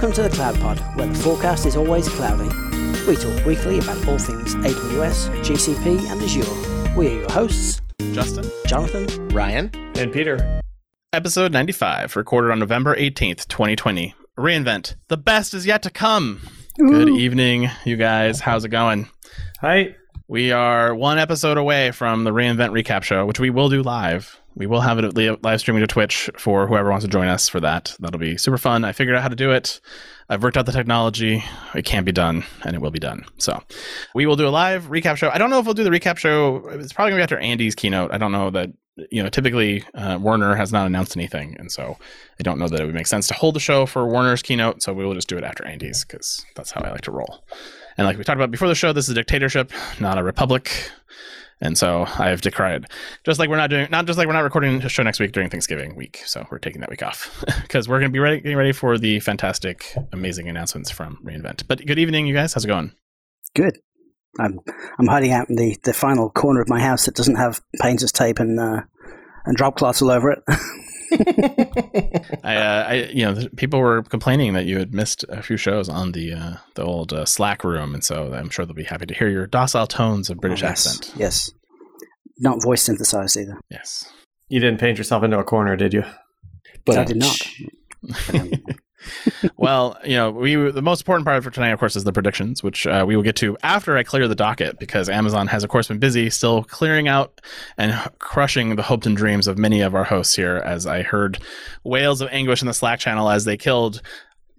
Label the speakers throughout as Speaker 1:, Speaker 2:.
Speaker 1: Welcome to the Cloud Pod, where the forecast is always cloudy. We talk weekly about all things AWS, GCP, and Azure. We are your hosts,
Speaker 2: Justin,
Speaker 1: Jonathan,
Speaker 3: Ryan,
Speaker 4: and Peter.
Speaker 2: Episode 95, recorded on November 18th, 2020. Reinvent. The best is yet to come. Ooh. Good evening, you guys. How's it going?
Speaker 4: Hi.
Speaker 2: We are one episode away from the reInvent recap show, which we will do live. We will have it live streaming to Twitch for whoever wants to join us for that. That'll be super fun. I figured out how to do it. I've worked out the technology. It can be done, and it will be done. So we will do a live recap show. I don't know if we'll do the recap show. It's probably gonna be after Andy's keynote. I don't know that you know. Typically, uh, Werner has not announced anything, and so I don't know that it would make sense to hold the show for Werner's keynote. So we will just do it after Andy's because that's how I like to roll. And like we talked about before the show, this is a dictatorship, not a republic. And so I've decried, just like we're not doing, not just like we're not recording a show next week during Thanksgiving week. So we're taking that week off because we're going to be ready, getting ready for the fantastic, amazing announcements from reInvent. But good evening, you guys. How's it going?
Speaker 1: Good. I'm I'm hiding out in the, the final corner of my house that doesn't have painter's tape and uh, and drop cloths all over it.
Speaker 2: I, uh, I, you know, people were complaining that you had missed a few shows on the uh, the old uh, Slack room, and so I'm sure they'll be happy to hear your docile tones of British
Speaker 1: oh, yes.
Speaker 2: accent.
Speaker 1: Yes, not voice synthesized either.
Speaker 2: Yes,
Speaker 4: you didn't paint yourself into a corner, did you?
Speaker 1: But I did not.
Speaker 2: well, you know, we the most important part for tonight, of course, is the predictions, which uh, we will get to after I clear the docket, because Amazon has, of course, been busy still clearing out and crushing the hopes and dreams of many of our hosts here. As I heard wails of anguish in the Slack channel as they killed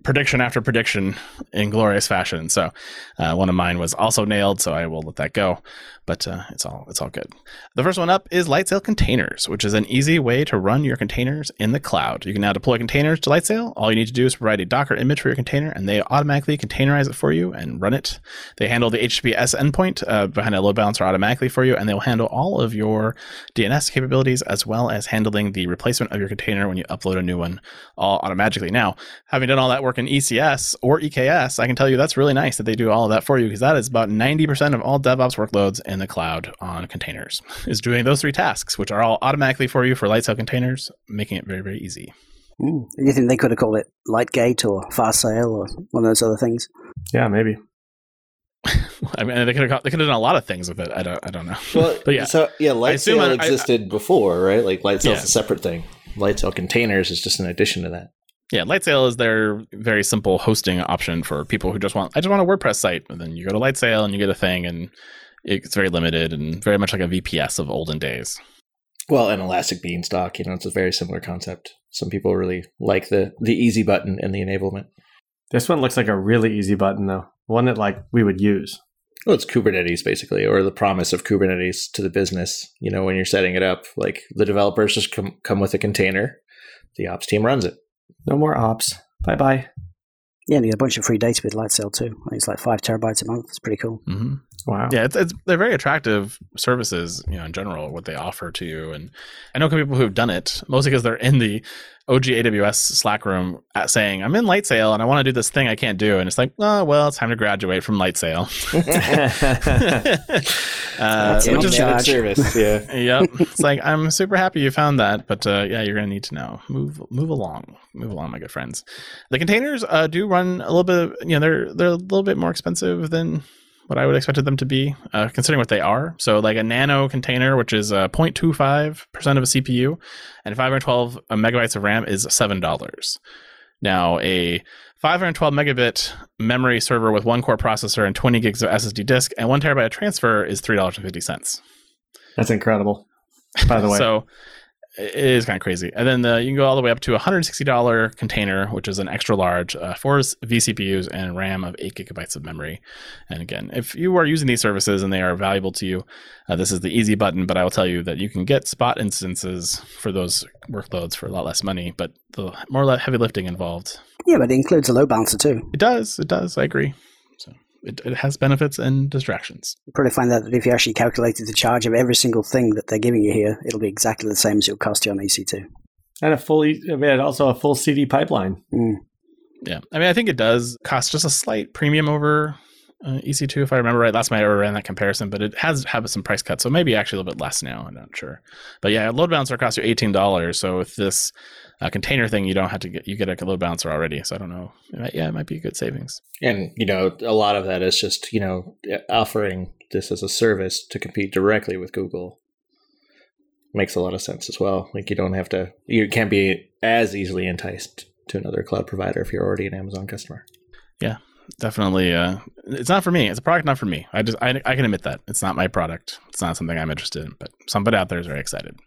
Speaker 2: prediction after prediction in glorious fashion. So uh, one of mine was also nailed, so I will let that go but uh, it's all it's all good. The first one up is Lightsail Containers, which is an easy way to run your containers in the cloud. You can now deploy containers to Lightsail. All you need to do is provide a Docker image for your container, and they automatically containerize it for you and run it. They handle the HTTPS endpoint uh, behind a load balancer automatically for you, and they will handle all of your DNS capabilities as well as handling the replacement of your container when you upload a new one, all automatically. Now, having done all that work in ECS or EKS, I can tell you that's really nice that they do all of that for you because that is about 90% of all DevOps workloads and in the cloud on containers is doing those three tasks, which are all automatically for you for Lightsail containers, making it very, very easy.
Speaker 1: Mm. You think they could have called it Lightgate or Fastsail or one of those other things?
Speaker 4: Yeah, maybe.
Speaker 2: I mean, they could have they could have done a lot of things with it. I don't I don't know.
Speaker 3: Well, but yeah, so yeah, Lightsail existed I, before, right? Like Lightsail's yeah. a separate thing. Lightsail containers is just an addition to that.
Speaker 2: Yeah, Lightsail is their very simple hosting option for people who just want I just want a WordPress site, and then you go to Lightsail and you get a thing, and it's very limited and very much like a VPS of olden days.
Speaker 3: Well, an Elastic Beanstalk, you know, it's a very similar concept. Some people really like the the easy button and the enablement.
Speaker 4: This one looks like a really easy button, though. One that like we would use.
Speaker 3: Well, it's Kubernetes basically, or the promise of Kubernetes to the business. You know, when you're setting it up, like the developers just come come with a container, the ops team runs it.
Speaker 4: No more ops. Bye bye.
Speaker 1: Yeah, and you get a bunch of free data with Lightsail too. I think it's like five terabytes a month. It's pretty cool.
Speaker 2: Mm-hmm. Wow. Yeah, it's, it's they're very attractive services, you know, in general, what they offer to you. And I know people who've done it mostly because they're in the OG AWS Slack room saying, I'm in Lightsail and I want to do this thing I can't do. And it's like, oh, well, it's time to graduate from Lightsail.
Speaker 3: uh, which is a service. Yeah.
Speaker 2: yep. It's like, I'm super happy you found that. But uh, yeah, you're going to need to know. Move move along. Move along, my good friends. The containers uh, do run a little bit, you know, they're, they're a little bit more expensive than what I would expect them to be, uh, considering what they are. So, like a nano container, which is uh, 0.25% of a CPU, and 512 megabytes of RAM is $7. Now, a 512 megabit memory server with one core processor and 20 gigs of SSD disk and one terabyte of transfer is $3.50.
Speaker 4: That's incredible, by the way.
Speaker 2: so, it is kind of crazy. And then the, you can go all the way up to a $160 container, which is an extra large, uh, four vCPUs and RAM of eight gigabytes of memory. And again, if you are using these services and they are valuable to you, uh, this is the easy button. But I will tell you that you can get spot instances for those workloads for a lot less money, but the more heavy lifting involved.
Speaker 1: Yeah, but it includes a load balancer too.
Speaker 2: It does. It does. I agree it, it has benefits and distractions.
Speaker 1: You probably find out that if you actually calculated the charge of every single thing that they're giving you here, it'll be exactly the same as it'll cost you on EC2.
Speaker 4: And a fully, I mean, also a full CD pipeline.
Speaker 1: Mm.
Speaker 2: Yeah. I mean, I think it does cost just a slight premium over uh, EC2, if I remember right. Last time I ever ran that comparison, but it has had some price cuts, so maybe actually a little bit less now. I'm not sure, but yeah, load balancer costs you eighteen dollars. So with this uh, container thing, you don't have to get you get a load balancer already. So I don't know. It might, yeah, it might be a good savings.
Speaker 3: And you know, a lot of that is just you know offering this as a service to compete directly with Google makes a lot of sense as well. Like you don't have to, you can't be as easily enticed to another cloud provider if you're already an Amazon customer.
Speaker 2: Yeah, definitely. Uh, it's not for me. It's a product not for me. I just I, I can admit that it's not my product. It's not something I'm interested in. But somebody out there is very excited.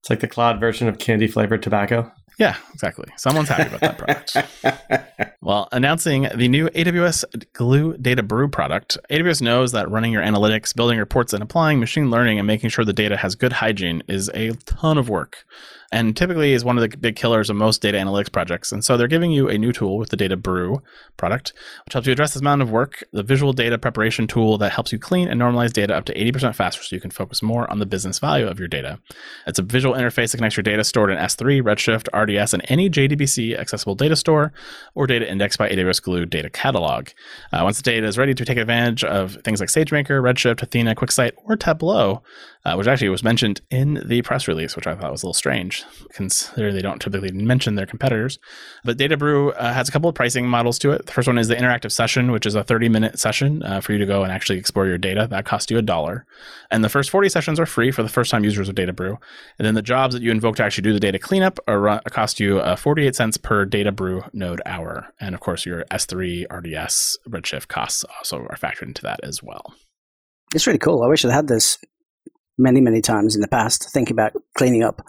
Speaker 4: It's like the cloud version of candy flavored tobacco.
Speaker 2: Yeah, exactly. Someone's happy about that product. well, announcing the new AWS Glue Data Brew product, AWS knows that running your analytics, building reports, and applying machine learning and making sure the data has good hygiene is a ton of work and typically is one of the big killers of most data analytics projects. And so they're giving you a new tool with the Data Brew product, which helps you address this amount of work, the visual data preparation tool that helps you clean and normalize data up to 80% faster so you can focus more on the business value of your data. It's a visual interface that connects your data stored in S3, Redshift, RDS, and any JDBC accessible data store or data indexed by AWS Glue Data Catalog. Uh, once the data is ready to take advantage of things like SageMaker, Redshift, Athena, QuickSight, or Tableau, uh, which actually was mentioned in the press release, which I thought was a little strange, considering they don't typically mention their competitors. But Data Brew uh, has a couple of pricing models to it. The first one is the interactive session, which is a 30 minute session uh, for you to go and actually explore your data. That costs you a dollar. And the first 40 sessions are free for the first time users of Data Brew. And then the jobs that you invoke to actually do the data cleanup are cost you uh, 48 cents per Data Brew node hour. And of course, your S3, RDS, Redshift costs also are factored into that as well.
Speaker 1: It's really cool. I wish I'd had this many, many times in the past, thinking about cleaning up,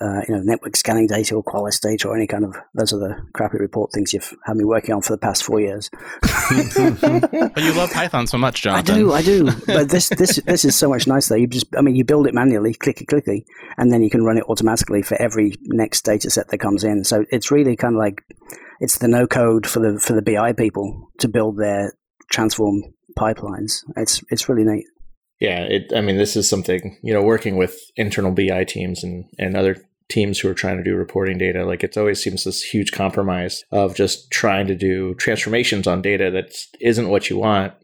Speaker 1: uh, you know, network scanning data or Qualys data or any kind of those are the crappy report things you've had me working on for the past four years.
Speaker 2: but you love Python so much, Jonathan.
Speaker 1: I do, I do. But this, this, this is so much nicer. You just, I mean, you build it manually, clicky, clicky, and then you can run it automatically for every next data set that comes in. So it's really kind of like it's the no code for the for the BI people to build their transform pipelines. It's it's really neat.
Speaker 3: Yeah, it, I mean, this is something you know, working with internal BI teams and and other teams who are trying to do reporting data. Like it always seems this huge compromise of just trying to do transformations on data that isn't what you want.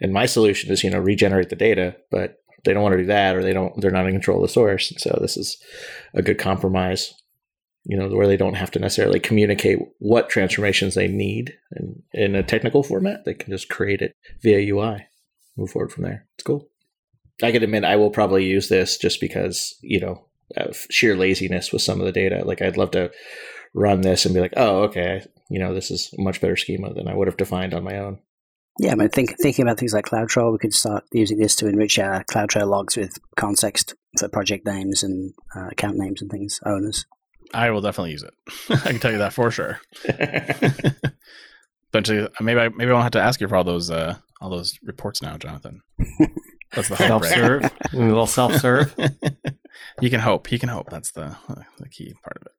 Speaker 3: And my solution is, you know, regenerate the data, but they don't want to do that or they don't they're not in control of the source. And so this is a good compromise, you know, where they don't have to necessarily communicate what transformations they need in, in a technical format. They can just create it via UI, move forward from there. It's cool. I can admit I will probably use this just because you know sheer laziness with some of the data. Like I'd love to run this and be like, oh, okay, you know, this is a much better schema than I would have defined on my own.
Speaker 1: Yeah, I mean, think, thinking about things like CloudTrail, we could start using this to enrich our CloudTrail logs with context for project names and uh, account names and things, owners.
Speaker 2: I will definitely use it. I can tell you that for sure. but maybe I, maybe I won't have to ask you for all those uh, all those reports now, Jonathan.
Speaker 4: That's the self serve. a little self serve.
Speaker 2: you can hope. You can hope. That's the the key part of it.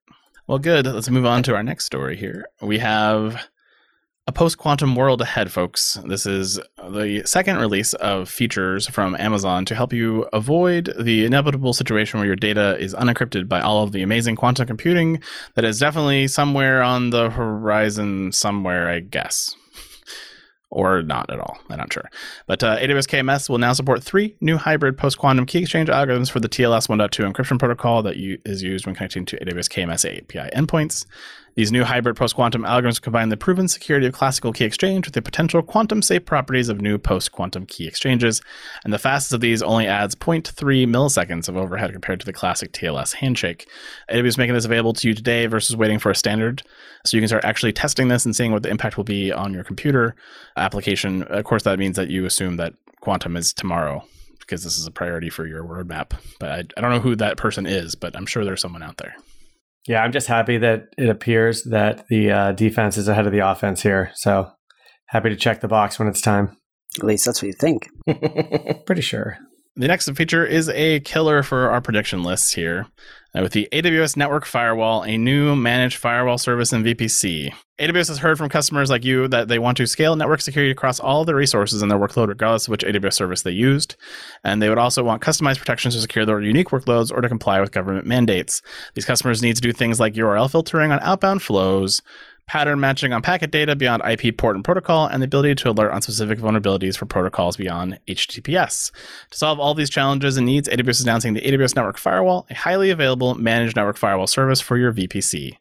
Speaker 2: Well, good. Let's move on to our next story here. We have a post quantum world ahead, folks. This is the second release of features from Amazon to help you avoid the inevitable situation where your data is unencrypted by all of the amazing quantum computing that is definitely somewhere on the horizon, somewhere, I guess or not at all. I'm not sure. But uh, AWS KMS will now support three new hybrid post quantum key exchange algorithms for the TLS 1.2 encryption protocol that you, is used when connecting to AWS KMS API endpoints. These new hybrid post quantum algorithms combine the proven security of classical key exchange with the potential quantum safe properties of new post quantum key exchanges. And the fastest of these only adds 0.3 milliseconds of overhead compared to the classic TLS handshake. AWS is making this available to you today versus waiting for a standard. So you can start actually testing this and seeing what the impact will be on your computer application. Of course, that means that you assume that quantum is tomorrow because this is a priority for your roadmap. But I, I don't know who that person is, but I'm sure there's someone out there.
Speaker 4: Yeah, I'm just happy that it appears that the uh, defense is ahead of the offense here. So happy to check the box when it's time.
Speaker 1: At least that's what you think.
Speaker 4: Pretty sure.
Speaker 2: The next feature is a killer for our prediction lists here. Uh, with the AWS Network Firewall, a new managed firewall service in VPC. AWS has heard from customers like you that they want to scale network security across all their resources in their workload, regardless of which AWS service they used. And they would also want customized protections to secure their unique workloads or to comply with government mandates. These customers need to do things like URL filtering on outbound flows, pattern matching on packet data beyond IP port and protocol, and the ability to alert on specific vulnerabilities for protocols beyond HTTPS. To solve all these challenges and needs, AWS is announcing the AWS Network Firewall, a highly available managed network firewall service for your VPC. It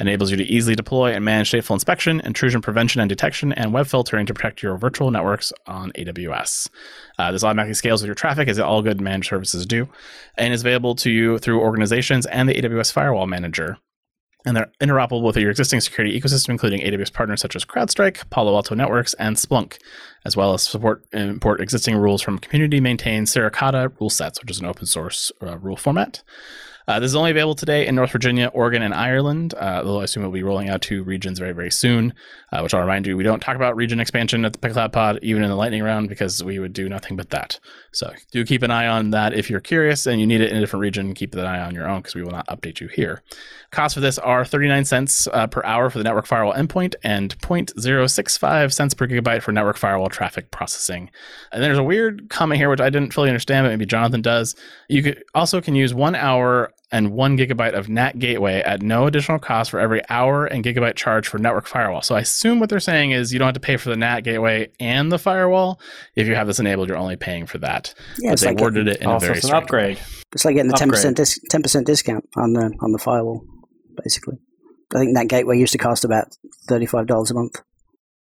Speaker 2: enables you to easily deploy and manage stateful inspection, intrusion prevention and detection, and web filtering to protect your virtual networks on AWS. Uh, this automatically scales with your traffic, as all good managed services do, and is available to you through organizations and the AWS Firewall Manager and they're interoperable with your existing security ecosystem, including AWS partners such as CrowdStrike, Palo Alto Networks, and Splunk, as well as support import existing rules from community maintained Suricata rule sets, which is an open source uh, rule format. Uh, this is only available today in North Virginia, Oregon, and Ireland, uh, though I assume it will be rolling out to regions very, very soon, uh, which I'll remind you, we don't talk about region expansion at the PicCloud Pod, even in the lightning round, because we would do nothing but that. So do keep an eye on that if you're curious and you need it in a different region, keep an eye on your own because we will not update you here. Costs for this are 39 cents uh, per hour for the network firewall endpoint and 0.065 cents per gigabyte for network firewall traffic processing. And there's a weird comment here, which I didn't fully understand, but maybe Jonathan does. You could also can use one hour and one gigabyte of NAT gateway at no additional cost for every hour and gigabyte charge for network firewall. So I assume what they're saying is you don't have to pay for the NAT gateway and the firewall. If you have this enabled, you're only paying for that.
Speaker 1: Yeah,
Speaker 2: but
Speaker 1: it's
Speaker 2: they
Speaker 1: like
Speaker 2: worded it in a
Speaker 4: oh,
Speaker 2: very
Speaker 4: it's an upgrade.
Speaker 2: way.
Speaker 1: It's like getting the ten percent ten percent discount on the on the firewall, basically. I think that gateway used to cost about thirty five dollars a month.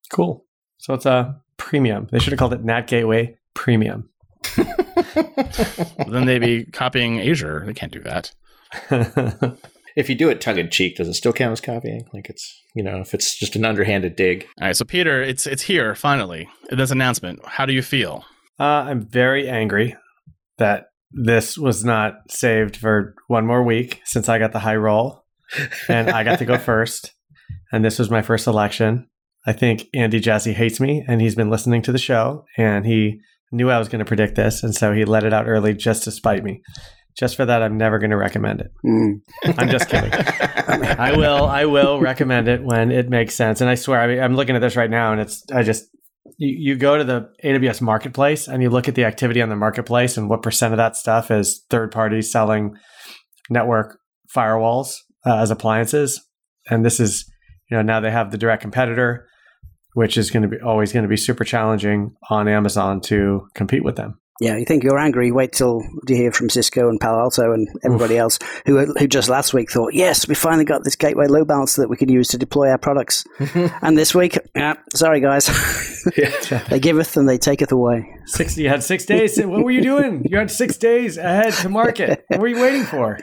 Speaker 4: Cool. So it's a premium. They should have called it NAT Gateway Premium.
Speaker 2: then they'd be copying Azure. They can't do that.
Speaker 3: If you do it tongue in cheek, does it still count as copying? Like it's you know, if it's just an underhanded dig.
Speaker 2: All right, so Peter, it's it's here finally. This announcement. How do you feel?
Speaker 4: Uh, I'm very angry that this was not saved for one more week since I got the high roll and I got to go first. And this was my first election. I think Andy Jassy hates me and he's been listening to the show and he knew I was going to predict this. And so he let it out early just to spite me. Just for that, I'm never going to recommend it.
Speaker 1: Mm.
Speaker 4: I'm just kidding. I will. I will recommend it when it makes sense. And I swear, I mean, I'm looking at this right now, and it's. I just you, you go to the AWS marketplace and you look at the activity on the marketplace and what percent of that stuff is third parties selling network firewalls uh, as appliances. And this is, you know, now they have the direct competitor, which is going to be always going to be super challenging on Amazon to compete with them.
Speaker 1: Yeah, you think you're angry? Wait till you hear from Cisco and Palo Alto and everybody else who who just last week thought, yes, we finally got this gateway load balancer that we can use to deploy our products. and this week, yeah, sorry guys, they giveth and they taketh away.
Speaker 4: Six, you had six days. What were you doing? You had six days ahead to market. What were you waiting for?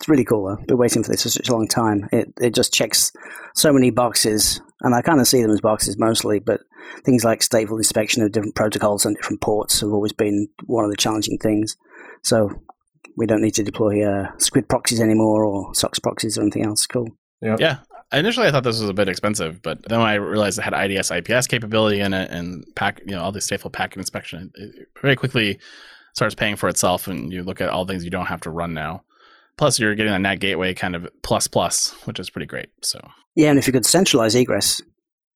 Speaker 1: It's really cool though. Been waiting for this for such a long time. It it just checks so many boxes, and I kind of see them as boxes mostly. But things like stateful inspection of different protocols and different ports have always been one of the challenging things. So we don't need to deploy uh, Squid proxies anymore or SOCKS proxies or anything else. Cool.
Speaker 4: Yep.
Speaker 2: Yeah. Initially, I thought this was a bit expensive, but then when I realized it had IDS IPS capability in it and pack, you know, all this stateful packet inspection, it it very quickly starts paying for itself. And you look at all things you don't have to run now. Plus, you're getting that NAT gateway kind of plus plus, which is pretty great. So
Speaker 1: Yeah, and if you could centralize egress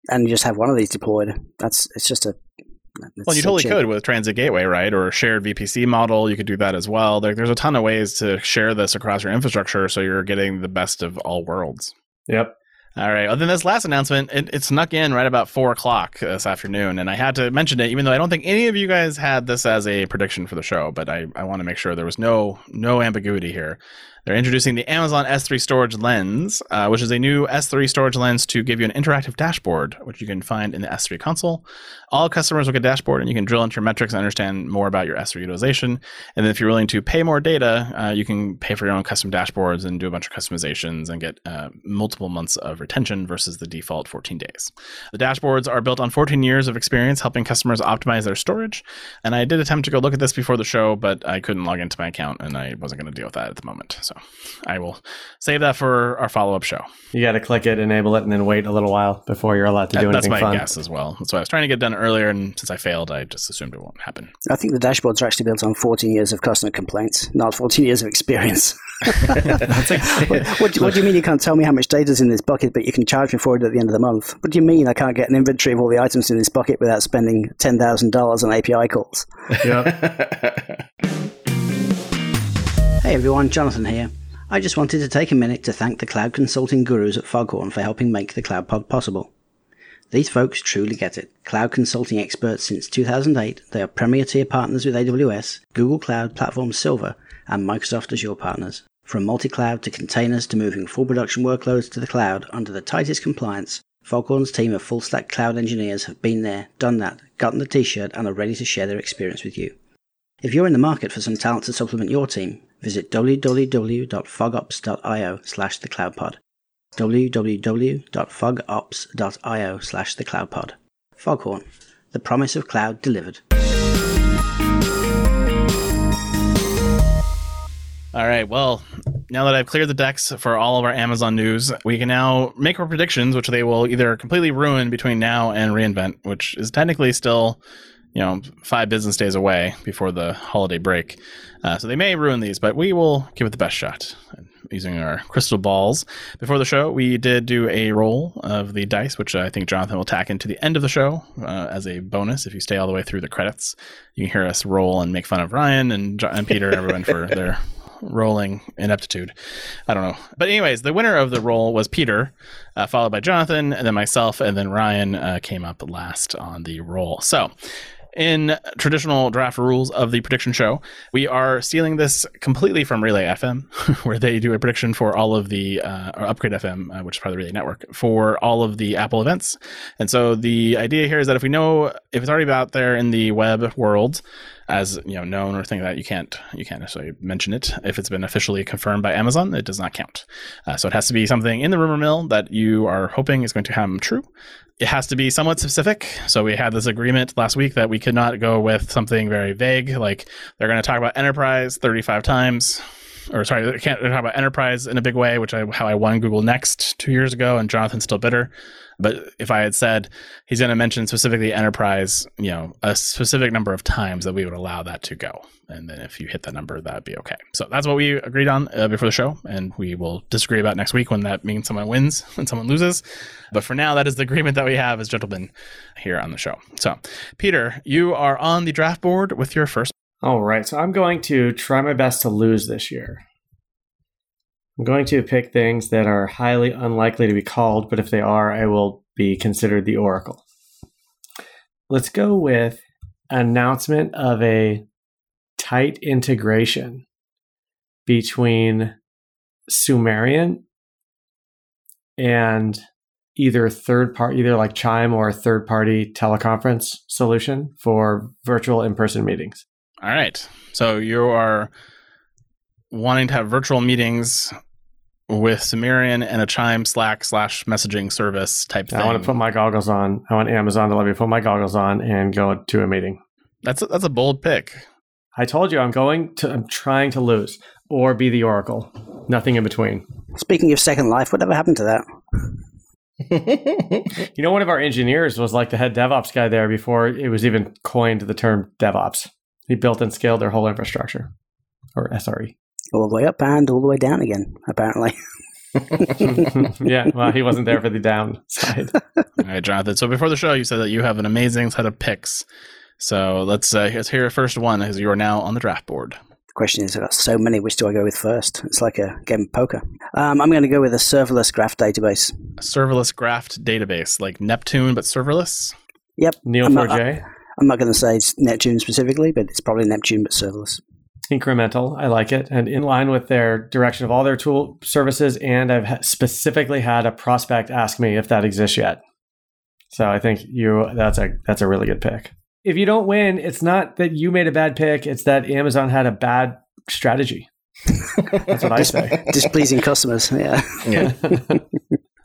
Speaker 1: and you just have one of these deployed, that's it's just a. it's
Speaker 2: Well, you totally could with Transit Gateway, right? Or a shared VPC model. You could do that as well. There, there's a ton of ways to share this across your infrastructure so you're getting the best of all worlds.
Speaker 4: Yep.
Speaker 2: All right. Well, then this last announcement, it, it snuck in right about four o'clock this afternoon, and I had to mention it, even though I don't think any of you guys had this as a prediction for the show. But I, I want to make sure there was no no ambiguity here. They're introducing the Amazon S3 Storage Lens, uh, which is a new S3 storage lens to give you an interactive dashboard, which you can find in the S3 console. All customers will get a dashboard, and you can drill into your metrics and understand more about your S3 utilization. And then if you're willing to pay more data, uh, you can pay for your own custom dashboards and do a bunch of customizations and get uh, multiple months of retention versus the default 14 days. The dashboards are built on 14 years of experience helping customers optimize their storage. And I did attempt to go look at this before the show, but I couldn't log into my account and I wasn't going to deal with that at the moment. So I will save that for our follow up show.
Speaker 4: You got to click it, enable it, and then wait a little while before you're allowed to do
Speaker 2: That- that's
Speaker 4: anything
Speaker 2: my
Speaker 4: fun.
Speaker 2: guess as well. That's why I was trying to get done earlier, and since I failed, I just assumed it won't happen.
Speaker 1: I think the dashboards are actually built on 14 years of customer complaints, not 14 years of experience. what, what, do, what do you mean you can't tell me how much data's in this bucket, but you can charge me for it at the end of the month? What do you mean I can't get an inventory of all the items in this bucket without spending $10,000 on API calls?
Speaker 4: Yep.
Speaker 1: Hey everyone, Jonathan here. I just wanted to take a minute to thank the cloud consulting gurus at Foghorn for helping make the Cloud Pod possible. These folks truly get it. Cloud consulting experts since 2008, they are premier tier partners with AWS, Google Cloud Platform Silver, and Microsoft Azure partners. From multi-cloud to containers to moving full production workloads to the cloud under the tightest compliance, Foghorn's team of full stack cloud engineers have been there, done that, gotten the t-shirt, and are ready to share their experience with you. If you're in the market for some talent to supplement your team, visit www.fogops.io slash thecloudpod. www.fogops.io slash thecloudpod. Foghorn, the promise of cloud delivered.
Speaker 2: All right. Well, now that I've cleared the decks for all of our Amazon news, we can now make our predictions, which they will either completely ruin between now and reInvent, which is technically still you know five business days away before the holiday break. Uh, so they may ruin these, but we will give it the best shot using our crystal balls. Before the show, we did do a roll of the dice, which I think Jonathan will tack into the end of the show uh, as a bonus. If you stay all the way through the credits, you can hear us roll and make fun of Ryan and, and Peter and everyone for their rolling ineptitude. I don't know. But anyways, the winner of the roll was Peter, uh, followed by Jonathan, and then myself, and then Ryan uh, came up last on the roll. So in traditional draft rules of the prediction show, we are stealing this completely from Relay FM, where they do a prediction for all of the uh, or Upgrade FM, uh, which is part of the Relay network, for all of the Apple events. And so the idea here is that if we know if it's already out there in the web world, as you know known or thing that you can't you can't necessarily mention it. If it's been officially confirmed by Amazon it does not count. Uh, so it has to be something in the rumor mill that you are hoping is going to come true. It has to be somewhat specific. So we had this agreement last week that we could not go with something very vague like they're going to talk about enterprise 35 times or sorry, they can't talk about enterprise in a big way, which I how I won Google Next two years ago, and Jonathan's still bitter. But if I had said he's going to mention specifically enterprise, you know, a specific number of times that we would allow that to go. And then if you hit that number, that'd be okay. So that's what we agreed on uh, before the show. And we will disagree about next week when that means someone wins and someone loses. But for now, that is the agreement that we have as gentlemen here on the show. So, Peter, you are on the draft board with your first.
Speaker 4: All right. So I'm going to try my best to lose this year. I'm going to pick things that are highly unlikely to be called, but if they are, I will be considered the oracle. Let's go with announcement of a tight integration between Sumerian and either third party, either like Chime or a third party teleconference solution for virtual in person meetings.
Speaker 2: All right. So you are wanting to have virtual meetings with Sumerian and a Chime Slack slash messaging service type thing.
Speaker 4: I want to put my goggles on. I want Amazon to let me put my goggles on and go to a meeting.
Speaker 2: That's a, that's a bold pick.
Speaker 4: I told you I'm going to. I'm trying to lose or be the oracle. Nothing in between.
Speaker 1: Speaking of Second Life, whatever happened to that?
Speaker 4: you know, one of our engineers was like the head DevOps guy there before it was even coined the term DevOps. He built and scaled their whole infrastructure, or SRE
Speaker 1: all the way up and all the way down again, apparently.
Speaker 4: yeah, well, he wasn't there for the downside.
Speaker 2: all right, Jonathan. So before the show, you said that you have an amazing set of picks. So let's uh, let's hear your first one as you are now on the draft board.
Speaker 1: The question is, I've got so many. Which do I go with first? It's like a game of poker. Um, I'm going to go with a serverless graph database.
Speaker 2: A serverless graph database, like Neptune, but serverless.
Speaker 1: Yep.
Speaker 4: Neo4j.
Speaker 1: I'm not going to say it's Neptune specifically, but it's probably Neptune but serverless
Speaker 4: incremental. I like it, and in line with their direction of all their tool services. And I've specifically had a prospect ask me if that exists yet. So I think you that's a that's a really good pick. If you don't win, it's not that you made a bad pick; it's that Amazon had a bad strategy. that's what I say.
Speaker 1: Displeasing customers. Yeah.
Speaker 2: Yeah. all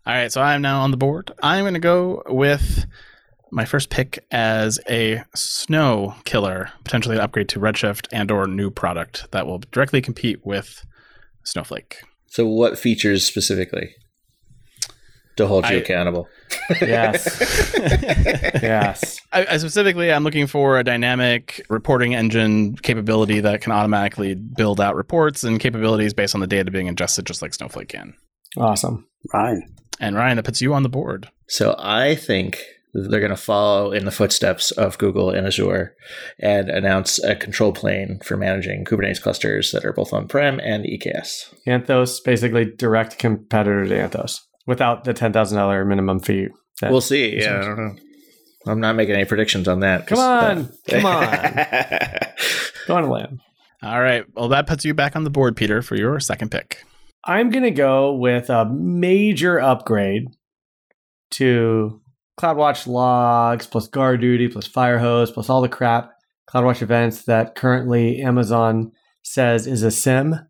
Speaker 2: right, so I'm now on the board. I'm going to go with my first pick as a snow killer, potentially an upgrade to Redshift and or new product that will directly compete with Snowflake.
Speaker 3: So what features specifically to hold you I, accountable?
Speaker 4: Yes. yes.
Speaker 2: I, I specifically, I'm looking for a dynamic reporting engine capability that can automatically build out reports and capabilities based on the data being ingested, just like Snowflake can.
Speaker 4: Awesome.
Speaker 1: Ryan.
Speaker 2: And Ryan, that puts you on the board.
Speaker 3: So I think they're going to follow in the footsteps of Google and Azure and announce a control plane for managing Kubernetes clusters that are both on prem and EKS.
Speaker 4: Anthos, basically direct competitor to Anthos without the $10,000 minimum fee. that-
Speaker 3: We'll see. Yeah, I don't know. I'm not making any predictions on that.
Speaker 4: Come
Speaker 3: uh,
Speaker 4: on, come
Speaker 3: that-
Speaker 4: Go on a lamb.
Speaker 2: All right. Well, that puts you back on the board, Peter, for your second pick.
Speaker 4: I'm going to go with a major upgrade to CloudWatch logs plus GuardDuty plus Firehose plus all the crap CloudWatch events that currently Amazon says is a SIEM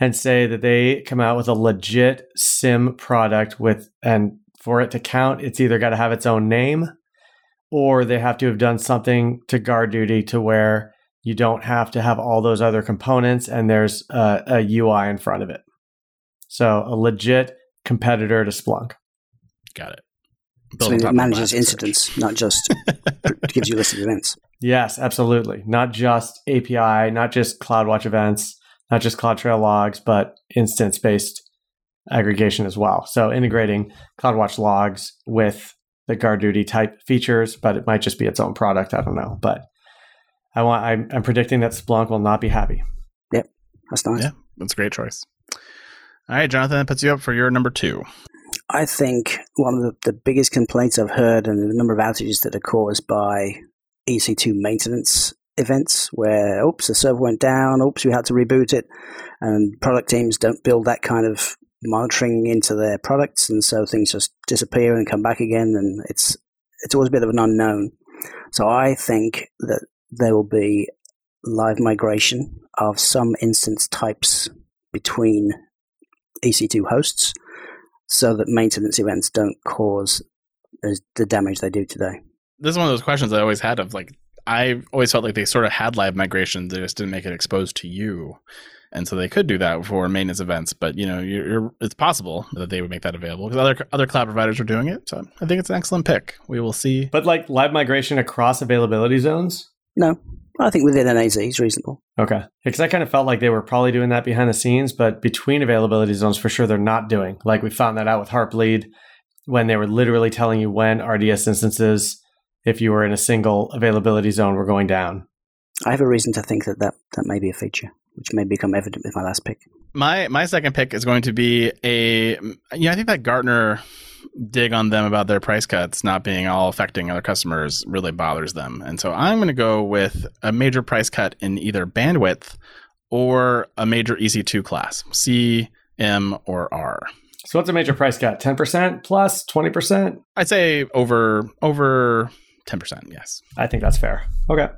Speaker 4: and say that they come out with a legit SIEM product with and for it to count it's either got to have its own name or they have to have done something to GuardDuty to where you don't have to have all those other components and there's a, a UI in front of it. So a legit competitor to Splunk.
Speaker 2: Got it.
Speaker 1: So
Speaker 2: on top
Speaker 1: it manages
Speaker 2: Elasticsearch.
Speaker 1: incidents, not just gives you a list of events.
Speaker 4: Yes, absolutely. Not just API, not just CloudWatch events, not just CloudTrail logs, but instance based aggregation as well. So integrating CloudWatch logs with the GuardDuty type features, but it might just be its own product. I don't know. But I want I'm, I'm predicting that Splunk will not be happy.
Speaker 1: Yep, that's nice.
Speaker 2: Yeah. That's a great choice. All right, Jonathan, that puts you up for your number two.
Speaker 1: I think one of the, the biggest complaints I've heard and the number of outages that are caused by EC2 maintenance events where, oops, the server went down, oops, we had to reboot it. And product teams don't build that kind of monitoring into their products. And so things just disappear and come back again. And it's, it's always a bit of an unknown. So I think that there will be live migration of some instance types between EC2 hosts so that maintenance events don't cause the damage they do today.
Speaker 2: This is one of those questions I always had of like, I always felt like they sort of had live migrations, they just didn't make it exposed to you. And so they could do that for maintenance events, but you know, you're, you're, it's possible that they would make that available because other other cloud providers are doing it. So I think it's an excellent pick. We will see.
Speaker 4: But like live migration across availability zones.
Speaker 1: No, I think within an AZ is reasonable.
Speaker 4: Okay. Because I kind of felt like they were probably doing that behind the scenes, but between availability zones, for sure, they're not doing. Like we found that out with Harplead when they were literally telling you when RDS instances, if you were in a single availability zone, were going down.
Speaker 1: I have a reason to think that that, that may be a feature, which may become evident with my last pick.
Speaker 2: My my second pick is going to be a yeah, I think that Gartner dig on them about their price cuts not being all affecting other customers really bothers them. And so I'm going to go with a major price cut in either bandwidth or a major EC2 class, C, M, or R.
Speaker 4: So what's a major price cut? 10% plus 20%?
Speaker 2: I'd say over over 10%, yes.
Speaker 4: I think that's fair. Okay.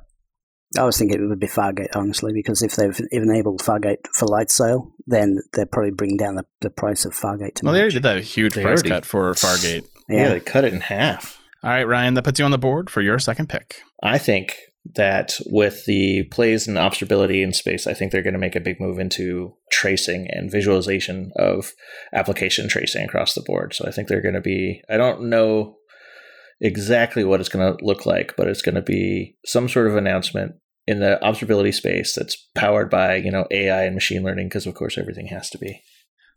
Speaker 1: I was thinking it would be Fargate, honestly, because if they've enabled Fargate for Lightsail, then they're probably bringing down the, the price of Fargate to
Speaker 2: Well, they already
Speaker 1: match.
Speaker 2: did that huge
Speaker 3: They
Speaker 2: price
Speaker 3: already-
Speaker 2: cut for Fargate.
Speaker 3: Yeah.
Speaker 1: Yeah.
Speaker 3: they cut it in half.
Speaker 2: All right, Ryan, that puts you on the board for your second pick.
Speaker 3: I think that with the plays and observability in space, I think they're going to make a big move into tracing and visualization of application tracing across the board. So I think they're going to be, I don't know exactly what it's going to look like, but it's going to be some sort of announcement in the observability space that's powered by, you know, AI and machine learning, because of course everything has to be.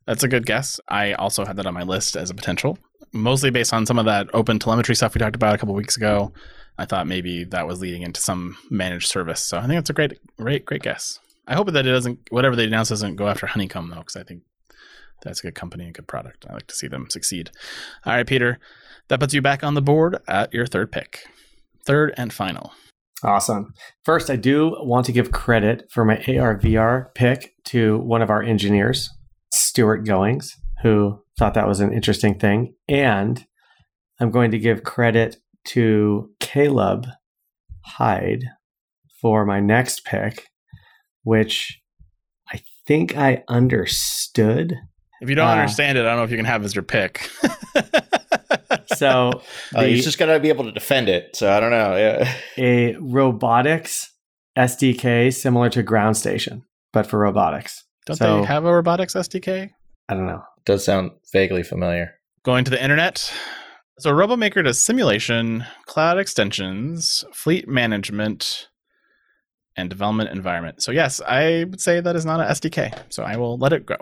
Speaker 2: That's a good guess. I also had that on my list as a potential, mostly based on some of that open telemetry stuff we talked about a couple weeks ago. I thought maybe that was leading into some managed service. So I think that's a great, great, great guess. I hope that it doesn't, whatever they announce doesn't go after Honeycomb though, because I think that's a good company and good product. I like to see them succeed. All right, Peter, that puts you back on the board at your third pick, third and final.
Speaker 4: Awesome. First, I do want to give credit for my ARVR pick to one of our engineers, Stuart Goings, who thought that was an interesting thing. And I'm going to give credit to Caleb Hyde for my next pick, which I think I understood.
Speaker 2: If you don't
Speaker 4: Uh,
Speaker 2: understand it, I don't know if you can have as your pick.
Speaker 4: So,
Speaker 3: Uh,
Speaker 4: the-
Speaker 3: you just got to be able to defend it. So I don't know. Yeah.
Speaker 4: a robotics SDK similar to Ground Station, but for robotics.
Speaker 2: don't
Speaker 4: So-
Speaker 2: they have a robotics SDK?
Speaker 4: I don't know.
Speaker 3: Does sound vaguely familiar.
Speaker 2: going to the internet. So RoboMaker does simulation, cloud extensions, fleet management, and development environment. So yes, I would say that is not an SDK. So I will let it go.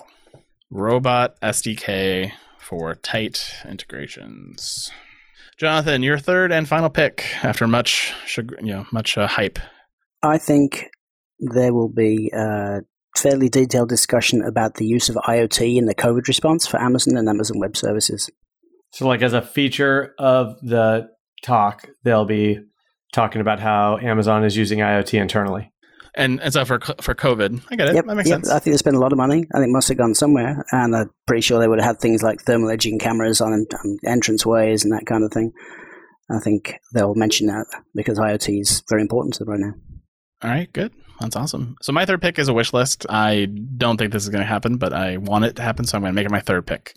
Speaker 2: Robot SDK for tight integrations. Jonathan, your third and final pick after much, you know, much uh, hype.
Speaker 1: I think there will be a fairly detailed discussion about the use of IoT in the COVID response for Amazon and Amazon Web Services.
Speaker 4: So, like as a feature of the talk, they'll be talking about how Amazon is using IoT internally.
Speaker 2: And, and so for for COVID, I get it.
Speaker 1: Yep,
Speaker 2: that makes
Speaker 1: yep.
Speaker 2: sense.
Speaker 1: I think they spent a lot of money. I think it must have gone somewhere, and I'm pretty sure they would have had things like thermal imaging cameras on um, entrance ways and that kind of thing. I think they'll mention that because IoT is very important to them right now.
Speaker 2: All right, good. That's awesome. So my third pick is a wish list. I don't think this is going to happen, but I want it to happen, so I'm going to make it my third pick.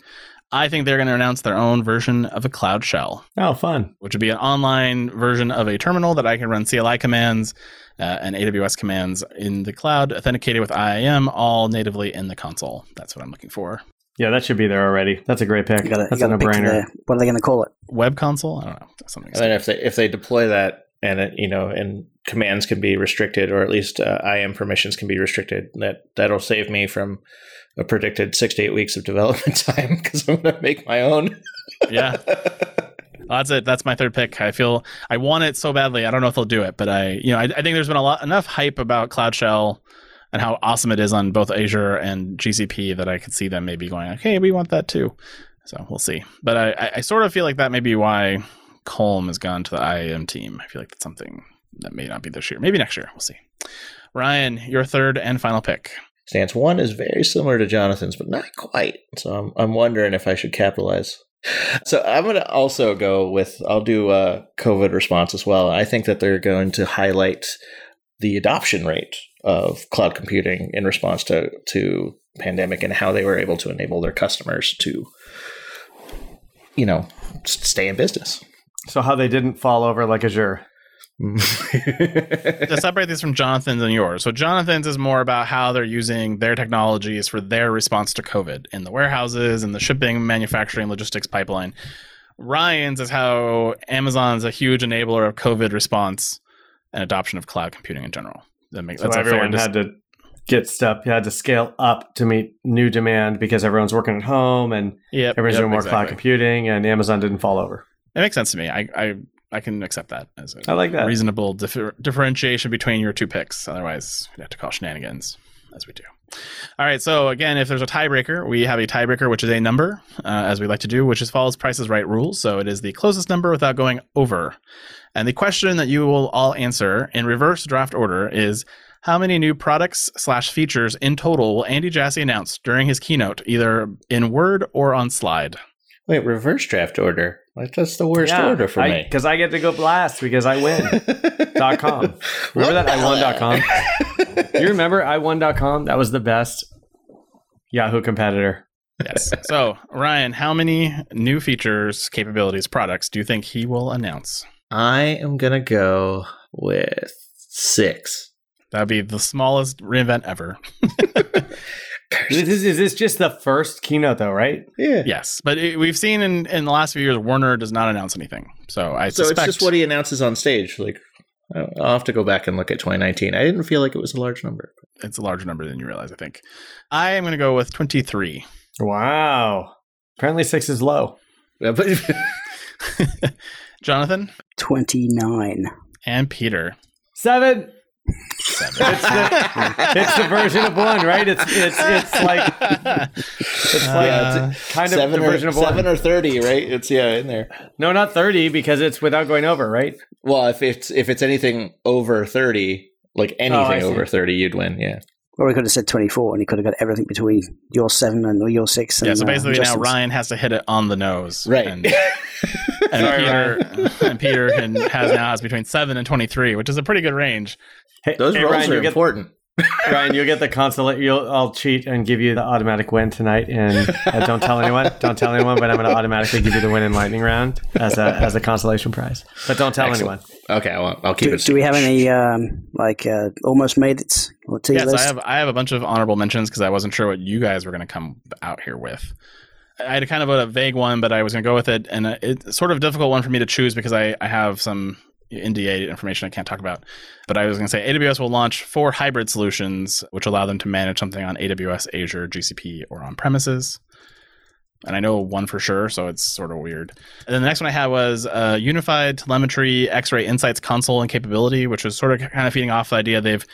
Speaker 2: I think they're going to announce their own version of a Cloud Shell.
Speaker 4: Oh, fun!
Speaker 2: Which would be an online version of a terminal that I can run CLI commands uh, and AWS commands in the cloud, authenticated with IAM, all natively in the console. That's what I'm looking for.
Speaker 4: Yeah, that should be there already. That's a great pick.
Speaker 1: Gotta,
Speaker 4: That's
Speaker 1: you
Speaker 4: a no-brainer.
Speaker 1: what are they going to call it?
Speaker 2: Web console? I don't know. Something.
Speaker 3: And then if they if they deploy that and it, you know and commands can be restricted or at least uh, IAM permissions can be restricted, that that'll save me from a predicted six to eight weeks of development time because I'm going to make my own.
Speaker 2: yeah. that's it. That's my third pick. I feel I want it so badly. I don't know if they'll do it, but I, you know, I, I think there's been a lot enough hype about Cloud Shell and how awesome it is on both Azure and GCP that I could see them maybe going, okay, we want that too. So we'll see. But I, I sort of feel like that may be why Colm has gone to the IAM team. I feel like that's something that may not be this year. Maybe next year. We'll see. Ryan, your third and final pick.
Speaker 3: Stance one is very similar to Jonathan's, but not quite. So I'm, I'm wondering if I should capitalize. So I'm going to also go with, I'll do a COVID response as well. I think that they're going to highlight the adoption rate of cloud computing in response to, to pandemic and how they were able to enable their customers to, you know, stay in business.
Speaker 4: So how they didn't fall over like Azure.
Speaker 2: to separate these from Jonathan's and yours. So Jonathan's is more about how they're using their technologies for their response to COVID in the warehouses and the shipping, manufacturing, logistics pipeline. Ryan's is how Amazon's a huge enabler of COVID response and adoption of cloud computing in general. That makes
Speaker 4: so everyone had to get stuff. You had to scale up to meet new demand because everyone's working at home and
Speaker 2: yep,
Speaker 4: everyone's
Speaker 2: yep,
Speaker 4: doing more
Speaker 2: exactly.
Speaker 4: cloud computing, and Amazon didn't fall over.
Speaker 2: It makes sense to me. I, I I can accept that as a
Speaker 4: I like that.
Speaker 2: reasonable differ- differentiation between your two picks. Otherwise, you have to call shenanigans, as we do. All right. So again, if there's a tiebreaker, we have a tiebreaker, which is a number, uh, as we like to do, which is follows Price's Right rules. So it is the closest number without going over. And the question that you will all answer in reverse draft order is. How many new products slash features in total will Andy Jassy announce during his keynote, either in Word or on slide?
Speaker 3: Wait, reverse draft order. Like, that's the worst
Speaker 4: Yeah,
Speaker 3: order for
Speaker 4: I-
Speaker 3: me.
Speaker 4: Because I get to go last because I win. dot com. Remember that I won dot com? You remember I won dot com? That was the best Yahoo competitor.
Speaker 2: Yes. so, Ryan, how many new features, capabilities, products do you think he will announce?
Speaker 3: I am going to go with six.
Speaker 2: That'd be the smallest reinvent ever.
Speaker 4: Is this, is this just the first keynote though, right?
Speaker 3: Yeah.
Speaker 2: Yes, but it, we've seen in, in the last few years, Werner does not announce anything. So I
Speaker 3: So
Speaker 2: suspect
Speaker 3: it's just what he announces on stage. Like, I'll I'll have to go back and look at 2019. I didn't feel like it was a large number.
Speaker 2: it's a larger number than you realize. I think. I am going to go with twenty three.
Speaker 4: Wow. Apparently six is low.
Speaker 3: Yeah, but
Speaker 2: Jonathan
Speaker 1: 29.
Speaker 2: and Peter.
Speaker 4: Seven.
Speaker 2: Seven.
Speaker 4: It's the, it's the version of one, right? It's it's it's like it's like
Speaker 2: Uh,
Speaker 4: kind of the
Speaker 3: or
Speaker 4: version of
Speaker 3: seven
Speaker 4: one.
Speaker 3: or thirty, right? It's yeah in there.
Speaker 4: No, not thirty because it's without going over, right?
Speaker 3: Well, if it's if it's anything over thirty, like
Speaker 4: Oh,
Speaker 3: anything
Speaker 4: see.
Speaker 3: over thirty, you'd win. Yeah.
Speaker 1: Or we could have said 24 and he could have got everything between your 7 and your 6. And,
Speaker 2: yeah. So
Speaker 1: uh,
Speaker 2: basically, now Ryan has to hit it on the nose.
Speaker 3: Right.
Speaker 2: And, and
Speaker 4: Sorry,
Speaker 2: Peter and Peter can, has now has between seven and twenty three, which is a pretty good range.
Speaker 4: Hey,
Speaker 3: Those
Speaker 4: hey,
Speaker 3: rolls
Speaker 4: Ryan,
Speaker 3: are
Speaker 4: you get,
Speaker 3: important.
Speaker 4: Ryan, you'll get the consolation. You'll I'll cheat and give you the automatic win tonight. And uh, don't tell anyone. Don't tell anyone. But I'm going to automatically give you the win in lightning round as a as a consolation prize. But don't tell
Speaker 3: Excellent.
Speaker 4: anyone.
Speaker 3: Okay, I'll, I'll keep
Speaker 1: Do,
Speaker 3: it.
Speaker 1: do we have any, um, like, uh, almost made it? Or T
Speaker 2: Yes,
Speaker 1: list?
Speaker 2: I have I have a bunch of honorable mentions because I wasn't sure what you guys were going to come out here with. I had kind of a vague one, but I was going to go with it, and uh, it's sort of a difficult one for me to choose because I, I have some NDA information I can't talk about. But I was going to say AWS will launch four hybrid solutions, which allow them to manage something on AWS, Azure, GCP, or on premises. and I know one for sure, so it's sort of weird. And then the next one I had was uh, Unified Telemetry X-Ray Insights console and capability, which was sort of kind of feeding off the idea they've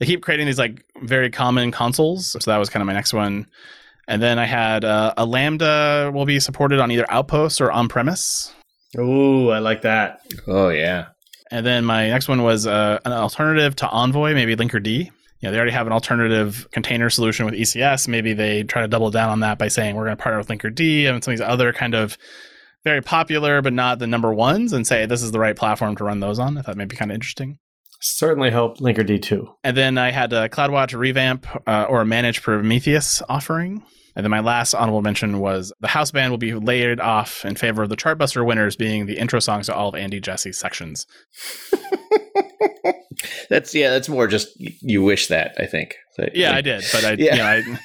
Speaker 2: they keep creating these like very common consoles. So that was kind of my next one. And then I had uh, a Lambda will be supported on either Outpost or on premise.
Speaker 4: Ooh, I like that.
Speaker 3: Oh yeah.
Speaker 2: And then my next one was uh, an alternative to Envoy, maybe Linkerd. You know, they already have an alternative container solution with ECS. Maybe they try to double down on that by saying we're going to partner with Linkerd and some of these other kind of very popular but not the number ones, and say this is the right platform to run those on. I thought may be kind of interesting.
Speaker 4: Certainly helped Linkerd too.
Speaker 2: And then I had a CloudWatch revamp uh, or a managed Prometheus offering. And then my last honorable mention was the house band will be layered off in favor of the Chartbuster winners being the intro songs to all of Andy Jassy's sections.
Speaker 3: that's yeah, that's more just you wish that, I think.
Speaker 2: yeah, I did, but I yeah. You know, I,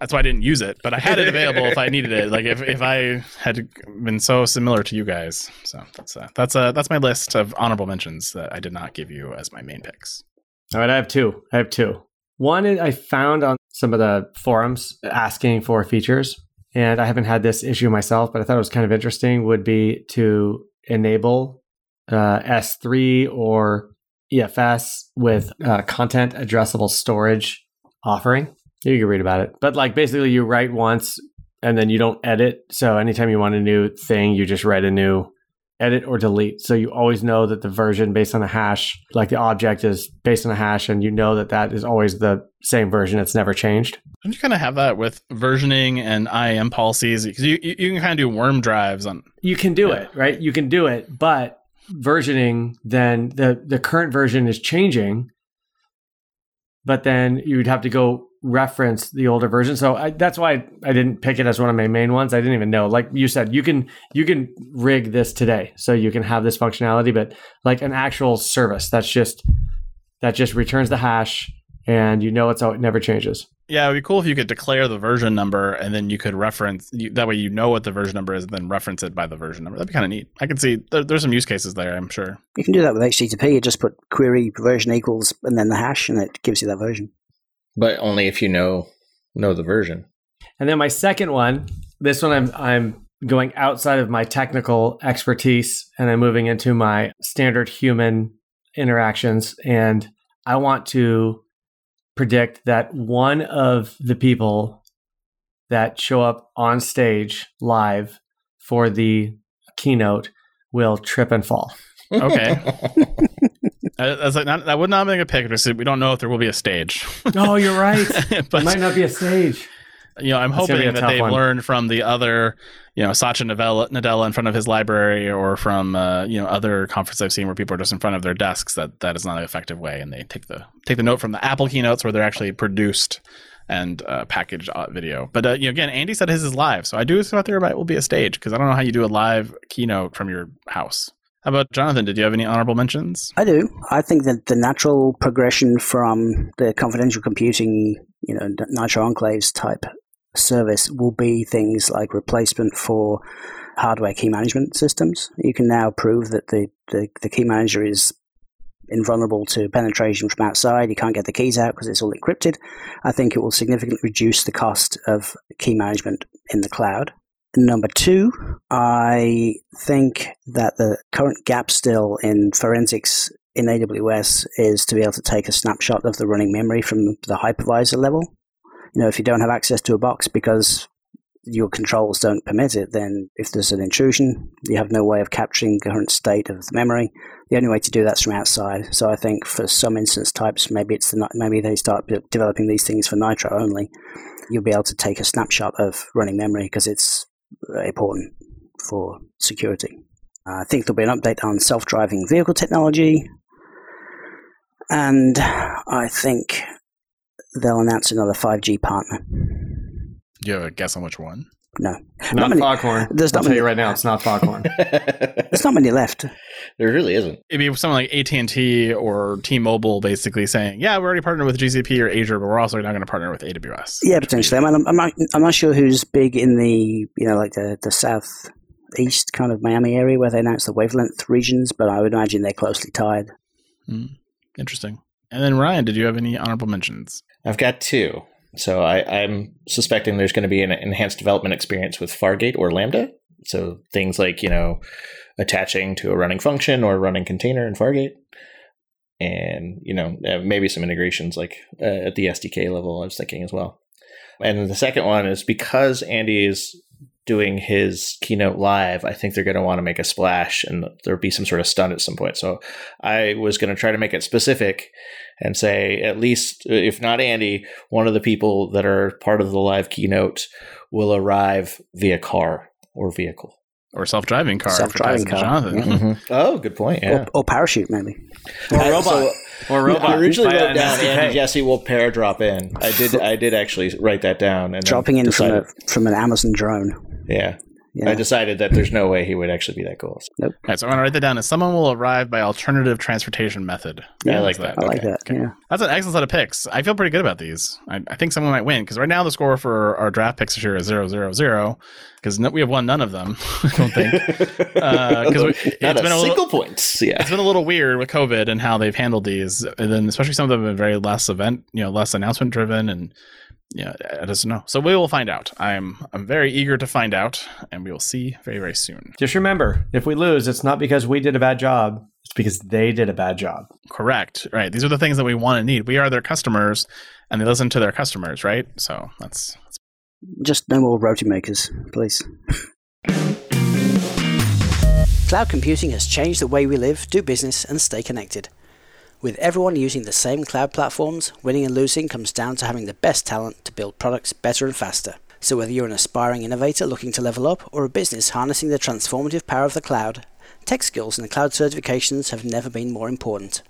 Speaker 2: that's why I didn't use it, but I had it available if I needed it. Like if, if I had been so similar to you guys. So that's uh, that's uh, that's my list of honorable mentions that I did not give you as my main picks.
Speaker 4: All right, I have two. I have two. One I found on some of the forums asking for features, and I haven't had this issue myself, but I thought it was kind of interesting. Would be to enable uh, S3 or EFS with uh, content addressable storage offering. You can read about it. But like basically you write once and then you don't edit. So anytime you want a new thing, you just write a new edit or delete. So you always know that the version based on the hash, like the object is based on the hash, and you know that that is always the same version. It's never changed.
Speaker 2: Don't you kind of have that with versioning and IAM policies? Because you, you, can kind of do worm drives on.
Speaker 4: You can do yeah. it, right? You can do it, but versioning, then the, the current version is changing, but then you'd have to go reference the older version. So I, that's why I didn't pick it as one of my main ones. I didn't even know. Like you said, you can you can rig this today, so you can have this functionality. But like an actual service, that's just that just returns the hash, and you know it's out. It never changes.
Speaker 2: Yeah, it'd be cool if you could declare the version number, and then you could reference you, that way. You know what the version number is, and then reference it by the version number. That'd be kind of neat. I can see there, there's some use cases there. I'm sure
Speaker 1: you can do that with HTTP. You just put query version equals and then the hash, and it gives you that version
Speaker 3: but only if you know know the version.
Speaker 4: And then my second one, this one I'm I'm going outside of my technical expertise and I'm moving into my standard human interactions and I want to predict that one of the people that show up on stage live for the keynote will trip and fall.
Speaker 2: Okay. That's like not, that would not make a pick because we don't know if there will be a stage.
Speaker 4: oh, you're right. but, it might not be a stage.
Speaker 2: You know, I'm That's hoping that they've one. learned from the other, you know, Satya Nadella, Nadella in front of his library or from, uh, you know, other conferences I've seen where people are just in front of their desks that that is not an effective way. And they take the take the note from the Apple keynotes where they're actually produced and uh, packaged video. But uh, you know, again, Andy said his is live, so I do thought there might will be a stage because I don't know how you do a live keynote from your house. How about Jonathan? Did you have any honorable mentions?
Speaker 1: I do. I think that the natural progression from the confidential computing, you know, Nitro Enclaves type service will be things like replacement for hardware key management systems. You can now prove that the, the, the key manager is invulnerable to penetration from outside. You can't get the keys out because it's all encrypted. I think it will significantly reduce the cost of key management in the cloud. Number two, I think that the current gap still in forensics in AWS is to be able to take a snapshot of the running memory from the hypervisor level. You know, if you don't have access to a box because your controls don't permit it, then if there's an intrusion, you have no way of capturing the current state of the memory. The only way to do that's from outside. So I think for some instance types, maybe it's the maybe they start developing these things for Nitro only. You'll be able to take a snapshot of running memory because it's important for security. I think there'll be an update on self driving vehicle technology. And I think they'll announce another 5G partner.
Speaker 2: Do you have a guess on which one?
Speaker 1: No,
Speaker 4: not, not many, Foghorn. There's not I'll many, tell you right now, it's not Foghorn.
Speaker 1: there's not many left.
Speaker 3: There really isn't.
Speaker 2: It'd be someone like AT and T or T-Mobile, basically saying, "Yeah, we're already partnered with GCP or Azure, but we're also now going to partner with AWS."
Speaker 1: Yeah, potentially. I'm, I'm, not, I'm not sure who's big in the you know like the the south east kind of Miami area where they announced the wavelength regions, but I would imagine they're closely tied.
Speaker 2: Mm, interesting. And then Ryan, did you have any honorable mentions?
Speaker 3: I've got two. So I, I'm suspecting there's going to be an enhanced development experience with Fargate or Lambda. So things like you know attaching to a running function or running container in Fargate, and you know uh, maybe some integrations like uh, at the SDK level. I was thinking as well. And the second one is because Andy is doing his keynote live, I think they're going to want to make a splash and there'll be some sort of stunt at some point. So I was going to try to make it specific and say, at least, if not Andy, one of the people that are part of the live keynote will arrive via car or vehicle.
Speaker 2: Or self-driving car.
Speaker 1: Self-driving car,
Speaker 2: Jonathan.
Speaker 1: yeah.
Speaker 3: Mhm. Oh, good point. Yeah.
Speaker 1: Or, or parachute, maybe.
Speaker 4: Or
Speaker 3: Uh,
Speaker 4: robot.
Speaker 3: so-
Speaker 4: or robot.
Speaker 3: I originally
Speaker 4: by
Speaker 3: wrote down
Speaker 4: SDK.
Speaker 3: and Jassy will pair drop in. I did. I did actually write that down and
Speaker 1: Dropping in from, a, from an Amazon drone.
Speaker 3: Yeah.
Speaker 1: Yeah.
Speaker 3: I decided that there's no way he would actually be that cool.
Speaker 2: All right, so I'm going to write that down as someone will arrive by alternative transportation method.
Speaker 3: Yeah, I like that.
Speaker 1: I like
Speaker 3: Okay.
Speaker 1: that. Yeah.
Speaker 2: That's an excellent set of picks. I feel pretty good about these. I, I think someone might win because right now the score for our draft picks this year is zero zero zero because no, we have won none of them. I don't think. Uh, 'cause we- it's
Speaker 3: Not
Speaker 2: been
Speaker 3: a
Speaker 2: a little-
Speaker 3: single points. Yeah.
Speaker 2: It's been a little weird with COVID and how they've handled these, and then especially some of them have been very less event, you know, less announcement driven, and yeah, uh, I just know. So we will find out. I'm I'm very eager to find out, and we will see very very soon.
Speaker 4: Just remember, if we lose, it's not because we did a bad job. It's because they did a bad job.
Speaker 2: Correct. Right. These are the things that we want and need. We are their customers, and they listen to their customers. Right. So that's
Speaker 1: Just no more roti makers, please. Cloud computing has changed the way we live, do business, and stay connected. With everyone using the same cloud platforms, winning and losing comes down to having the best talent to build products better and faster. So whether you're an aspiring innovator looking to level up or a business harnessing the transformative power of the cloud, tech skills and cloud certifications have never been more important.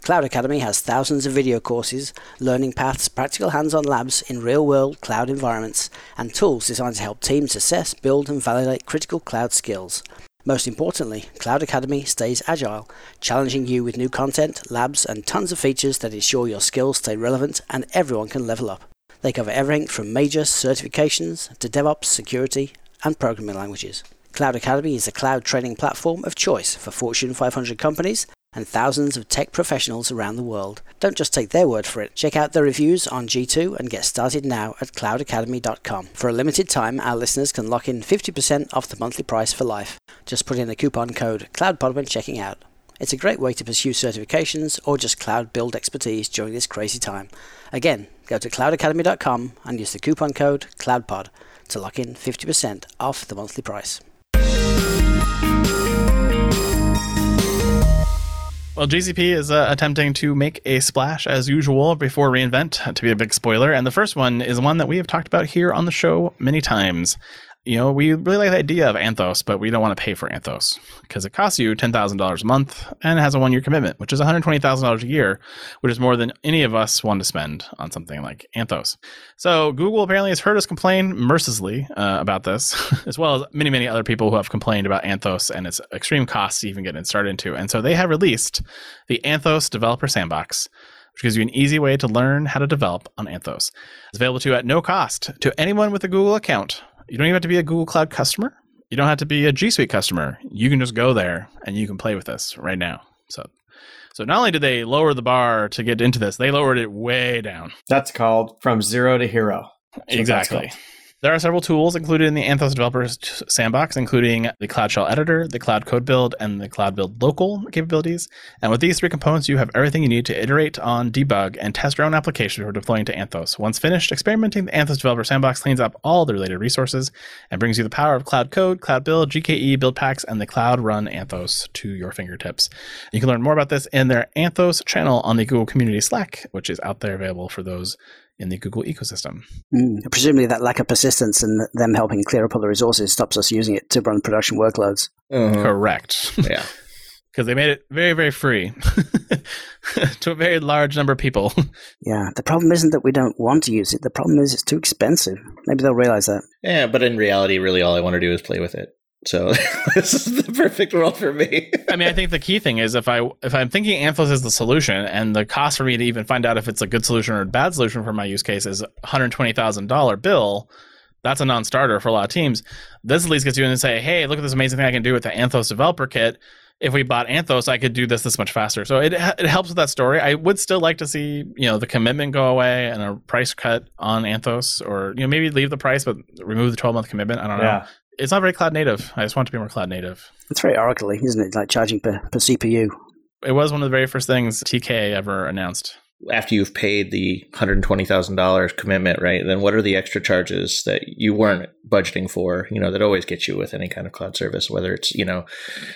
Speaker 1: Cloud Academy has thousands of video courses, learning paths, practical hands-on labs in real-world cloud environments, and tools designed to help teams assess, build, and validate critical cloud skills. Most importantly, Cloud Academy stays agile, challenging you with new content, labs, and tons of features that ensure your skills stay relevant and everyone can level up. They cover everything from major certifications to DevOps, security, and programming languages. Cloud Academy is a cloud training platform of choice for Fortune 500 companies and thousands of tech professionals around the world. Don't just take their word for it. Check out the reviews on G2 and get started now at cloudacademy.com. For a limited time, our listeners can lock in 50% off the monthly price for life. Just put in the coupon code CloudPod when checking out. It's a great way to pursue certifications or just cloud build expertise during this crazy time. Again, go to cloudacademy.com and use the coupon code CloudPod to lock in 50% off the monthly price.
Speaker 2: Well, GCP is uh, attempting to make a splash as usual before reInvent, to be a big spoiler. And the first one is one that we have talked about here on the show many times. You know, we really like the idea of Anthos, but we don't want to pay for Anthos because it costs you $10,000 a month and it has a one year commitment, which is $120,000 a year, which is more than any of us want to spend on something like Anthos. So Google apparently has heard us complain mercilessly uh, about this, as well as many, many other people who have complained about Anthos and its extreme costs to even get started into. And so they have released the Anthos Developer Sandbox, which gives you an easy way to learn how to develop on Anthos. It's available to you at no cost to anyone with a Google account. You don't even have to be a Google Cloud customer. You don't have to be a G Suite customer. You can just go there and you can play with this right now. So, so not only did they lower the bar to get into this, they lowered it way down.
Speaker 4: That's called from zero to hero. That's
Speaker 2: Exactly. There are several tools included in the Anthos Developers Sandbox, including the Cloud Shell Editor, the Cloud Code Build, and the Cloud Build Local capabilities. And with these three components, you have everything you need to iterate on, debug, and test your own application for deploying to Anthos. Once finished, experimenting, the Anthos Developer Sandbox cleans up all the related resources and brings you the power of Cloud Code, Cloud Build, GKE, Build Packs, and the Cloud Run Anthos to your fingertips. You can learn more about this in their Anthos channel on the Google Community Slack, which is out there available for those in the Google ecosystem.
Speaker 1: Mm. Presumably, that lack of persistence and them helping clear up all the resources stops us using it to run production workloads.
Speaker 3: Uh-huh.
Speaker 2: Correct.
Speaker 3: Yeah.
Speaker 2: because they made it very, very free to a very large number of people.
Speaker 1: Yeah, the problem isn't that we don't want to use it. The problem is it's too expensive. Maybe they'll realize that.
Speaker 3: Yeah, but in reality, really all I want to do is play with it. So this is the perfect world for me.
Speaker 2: I mean, I think the key thing is if I if I'm thinking Anthos is the solution, and the cost for me to even find out if it's a good solution or a bad solution for my use case is $120,000 bill. That's a non-starter for a lot of teams. This at least gets you in and say, "Hey, look at this amazing thing I can do with the Anthos developer kit." if we bought Anthos, I could do this this much faster. So it it helps with that story. I would still like to see you know the commitment go away and a price cut on Anthos, or you know maybe leave the price but remove the twelve month commitment. I don't know.
Speaker 4: Yeah.
Speaker 2: It's not very cloud native. I just want it to be more cloud native.
Speaker 1: It's very Oracle isn't it? Like charging per, per CPU.
Speaker 2: It was one of the very first things TK ever announced.
Speaker 3: After you've paid the $120,000 commitment, right? Then what are the extra charges that you weren't budgeting for, you know, that always get you with any kind of cloud service, whether it's, you know,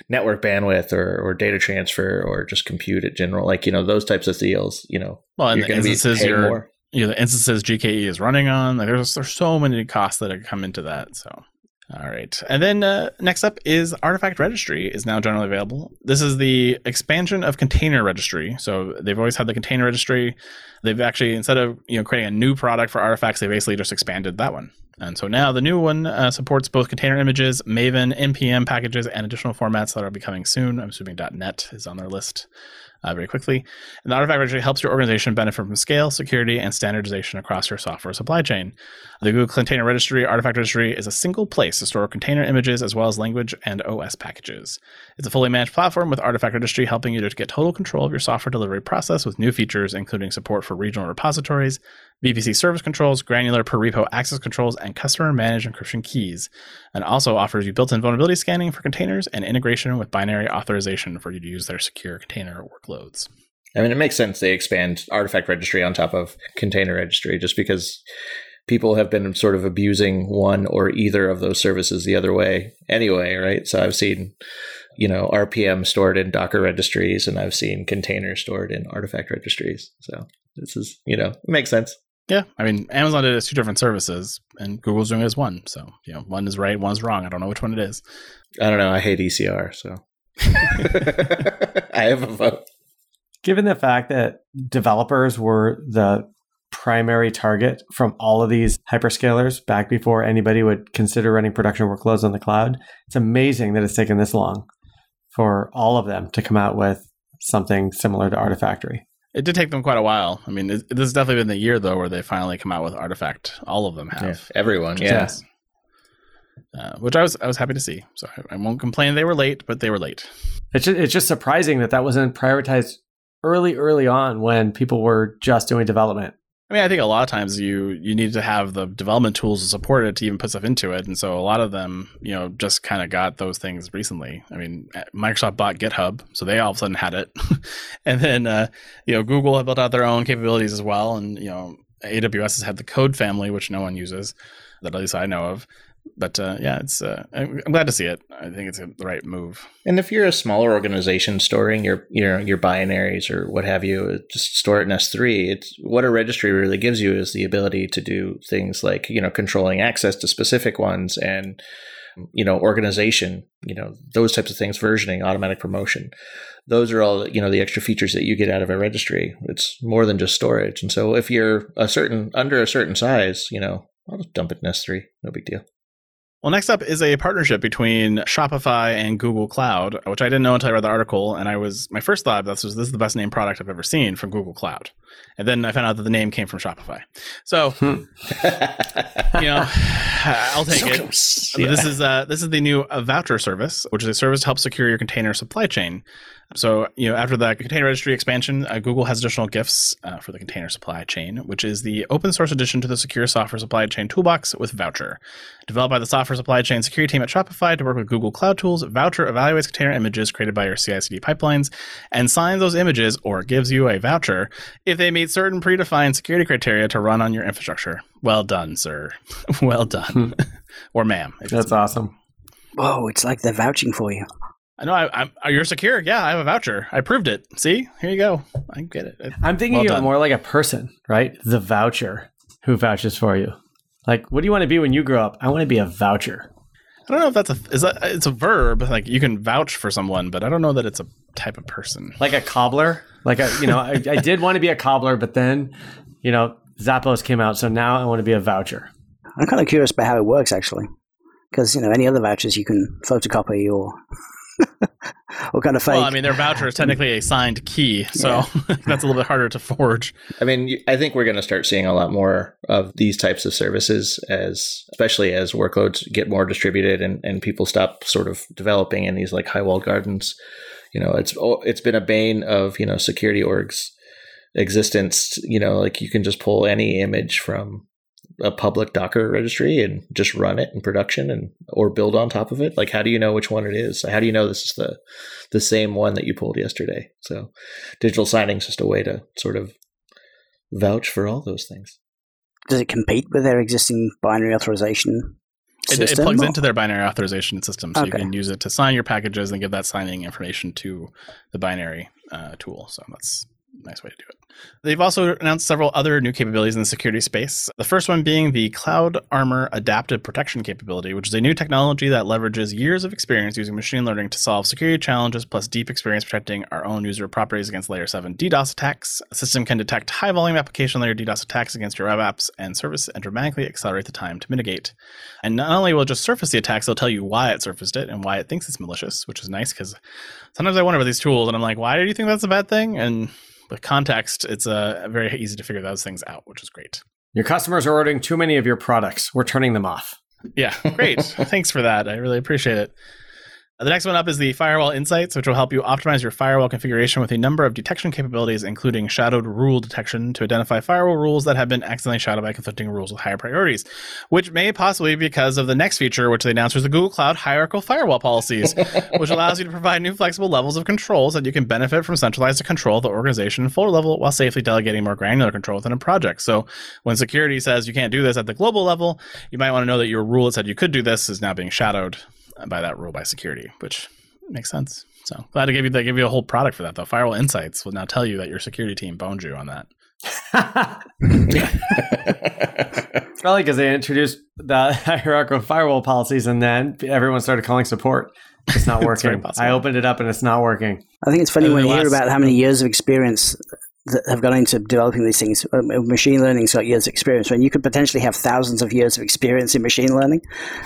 Speaker 3: network bandwidth or, or data transfer or just compute in general, like, you know, those types of deals, you know,
Speaker 2: Well, and
Speaker 3: you're
Speaker 2: the
Speaker 3: going be
Speaker 2: instances you're,
Speaker 3: more.
Speaker 2: you know, the instances GKE is running on. Like there's there's so many costs that come into that. So. All right. And then uh, next up is Artifact Registry is now generally available. This is the expansion of Container Registry. So they've always had the Container Registry. They've actually instead of you know creating a new product for artifacts, they basically just expanded that one. And so now the new one uh, supports both container images, Maven, npm packages, and additional formats that are becoming soon. I'm assuming .NET is on their list uh, very quickly. And the Artifact Registry helps your organization benefit from scale, security, and standardization across your software supply chain. The Google Container Registry, Artifact Registry, is a single place to store container images as well as language and OS packages. It's a fully managed platform with Artifact Registry helping you to get total control of your software delivery process with new features, including support for regional repositories, VPC service controls, granular per repo access controls, and customer managed encryption keys. And also offers you built in vulnerability scanning for containers and integration with binary authorization for you to use their secure container workloads.
Speaker 3: I mean, it makes sense they expand artifact registry on top of container registry just because people have been sort of abusing one or either of those services the other way anyway, right? So I've seen, you know, RPM stored in Docker registries and I've seen containers stored in artifact registries. So this is, you know, it makes sense.
Speaker 2: Yeah, I mean, Amazon did it as two different services, and Google's doing it as one. So, you know, one is right, one is wrong. I don't know which one it is.
Speaker 3: I don't know. I hate ECR, so I have a vote.
Speaker 4: Given the fact that developers were the primary target from all of these hyperscalers back before anybody would consider running production workloads on the cloud, it's amazing that it's taken this long for all of them to come out with something similar to Artifactory.
Speaker 2: It did take them quite a while. I mean, it, this has definitely been the year though where they finally come out with Artifact. All of them have.
Speaker 3: Yeah, everyone,
Speaker 2: yes.
Speaker 3: yeah.
Speaker 2: Uh, which I was I was happy to see. So I, I won't complain they were late, but they were late.
Speaker 4: It's just, it's just surprising that that wasn't prioritized early, early on when people were just doing development.
Speaker 2: I mean, I think a lot of times you you need to have the development tools to support it to even put stuff into it, and so a lot of them, you know, just kind of got those things recently. I mean, uh, Microsoft bought GitHub, so they all of a sudden had it, and then uh, you know Google have built out their own capabilities as well, and you know AWS has had the Code family, which no one uses, that at least I know of. But uh, yeah, it's uh, I'm glad to see it. I think it's the right move.
Speaker 3: And if you're a smaller organization storing your your your binaries or what have you, just store it in S3. It's what a registry really gives you is the ability to do things like you know controlling access to specific ones and you know organization, you know those types of things, versioning, automatic promotion. Those are all you know the extra features that you get out of a registry. It's more than just storage. And so if you're a certain under a certain size, you know I'll just dump it in S3. No big deal.
Speaker 2: Well, next up is a partnership between Shopify and Google Cloud, which I didn't know until I read the article. And I was my first thought this was this is the best named product I've ever seen from Google Cloud. And then I found out that the name came from Shopify. So you know, I'll take
Speaker 3: So
Speaker 2: it.
Speaker 3: Yeah.
Speaker 2: This is uh, this is the new uh, voucher service, which is a service to help secure your container supply chain. So you know, after the container registry expansion, uh, Google has additional gifts uh, for the container supply chain, which is the open source addition to the secure software supply chain toolbox with Voucher. Developed by the software supply chain security team at Shopify to work with Google Cloud Tools, Voucher evaluates container images created by your CI/CD pipelines and signs those images or gives you a voucher if they meet certain predefined security criteria to run on your infrastructure. Well done, sir. well done, or ma'am.
Speaker 4: That's awesome.
Speaker 1: Whoa, it's like they're vouching for you.
Speaker 2: I know I, I'm. Oh, you're secure. Yeah, I have a voucher. I proved it. See, here you go. I get it.
Speaker 4: I'm thinking
Speaker 2: Well
Speaker 4: of it more like a person, right? The voucher who vouches for you. Like, what do you want to be when you grow up? I want to be a voucher.
Speaker 2: I don't know if that's a is that it's a verb. Like you can vouch for someone, but I don't know that it's a type of person.
Speaker 4: Like a cobbler. Like a, you know, I, I did want to be a cobbler, but then, you know, Zappos came out, so now I want to be a voucher.
Speaker 1: I'm kind of curious about how it works actually, because you know any other vouchers you can photocopy or or kind of fake.
Speaker 2: Well, I mean, their voucher is technically a signed key, so that's a little bit harder to forge.
Speaker 3: I mean, I think we're going to start seeing a lot more of these types of services as, especially as workloads get more distributed and, and people stop sort of developing in these like high walled gardens. you know, it's oh, it's been a bane of you know security orgs existence. You know, like you can just pull any image from a public Docker registry and just run it in production and or build on top of it? Like, how do you know which one it is? How do you know this is the the same one that you pulled yesterday? So, digital signing is just a way to sort of vouch for all those things.
Speaker 1: Does it compete with their existing binary authorization?
Speaker 2: It, it, plugs or? into their binary authorization system, so okay. you can use it to sign your packages and give that signing information to the binary uh, tool. So that's a nice way to do it. They've also announced several other new capabilities in the security space. The first one being the Cloud Armor Adaptive Protection capability, which is a new technology that leverages years of experience using machine learning to solve security challenges plus deep experience protecting our own user properties against layer 7 DDoS attacks. The system can detect high volume application layer DDoS attacks against your web apps and service and dramatically accelerate the time to mitigate. And not only will it just surface the attacks, they'll tell you why it surfaced it and why it thinks it's malicious, which is nice because sometimes I wonder about these tools and I'm like, why do you think that's a bad thing? And with context, it's uh, very easy to figure those things out, which is great.
Speaker 4: Your customers are ordering too many of your products. We're turning them off.
Speaker 2: Yeah, great. Thanks for that. I really appreciate it. The next one up is the Firewall Insights, which will help you optimize your firewall configuration with a number of detection capabilities, including shadowed rule detection to identify firewall rules that have been accidentally shadowed by conflicting rules with higher priorities, which may possibly be because of the next feature, which they announced was the Google Cloud Hierarchical Firewall Policies, which allows you to provide new flexible levels of controls that you can benefit from centralized control of the organization and folder level while safely delegating more granular control within a project. So when security says you can't do this at the global level, you might want to know that your rule that said you could do this is now being shadowed by that rule by security, which makes sense. So glad to give you they give you a whole product for that though. Firewall Insights will now tell you that your security team boned you on that.
Speaker 4: Probably because they introduced the hierarchical firewall policies and then everyone started calling support. It's not working. I opened it up and it's not working.
Speaker 1: I think it's funny when you hear about how many years of experience that have gone into developing these things. Uh, machine learning's got years of experience, when you could potentially have thousands of years of experience in machine learning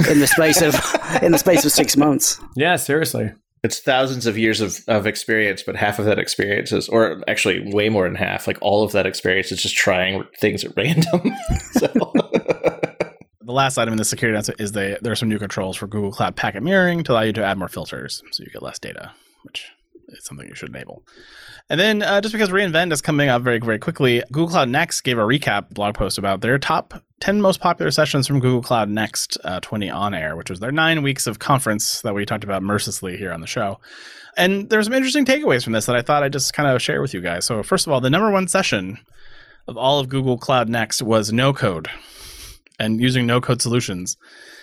Speaker 1: in the space of in the space of six months.
Speaker 4: Yeah, seriously.
Speaker 3: It's thousands of years of, of experience, but half of that experience is, or actually way more than half, like all of that experience is just trying things at random.
Speaker 2: the last item in the security announcement is they, there are some new controls for Google Cloud Packet Mirroring to allow you to add more filters so you get less data, which is something you should enable. And then, uh, just because reInvent is coming up very, very quickly, Google Cloud Next gave a recap blog post about their top 10 most popular sessions from Google Cloud Next uh, 20 on air, which was their nine weeks of conference that we talked about mercilessly here on the show. And there's some interesting takeaways from this that I thought I'd just kind of share with you guys. So, first of all, the number one session of all of Google Cloud Next was no code and using no code solutions.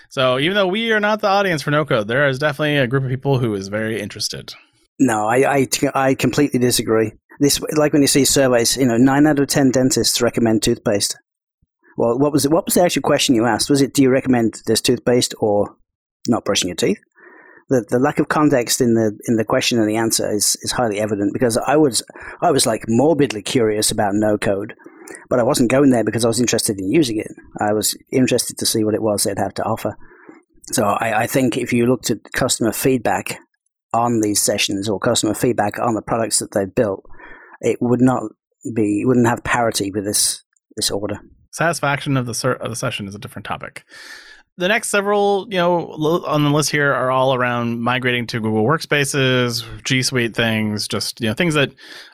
Speaker 2: So, even though we are not the audience for no code, there is definitely a group of people who is very interested.
Speaker 1: No, I, I, I completely disagree. This, like when you see surveys, you know, nine out of ten dentists recommend toothpaste. Well, what was it? What was the actual question you asked? Was it, do you recommend this toothpaste or not brushing your teeth? The, the lack of context in the in the question and the answer is, is highly evident because I was I was like morbidly curious about no code, but I wasn't going there because I was interested in using it. I was interested to see what it was they'd have to offer. So I, I think if you looked at customer feedback on these sessions or customer feedback on the products that they've built, it would not be wouldn't have parity with this this order.
Speaker 2: Satisfaction of the of the session is a different topic the next several, you know, on the list here are all around migrating to Google Workspaces, G Suite things, just you know things that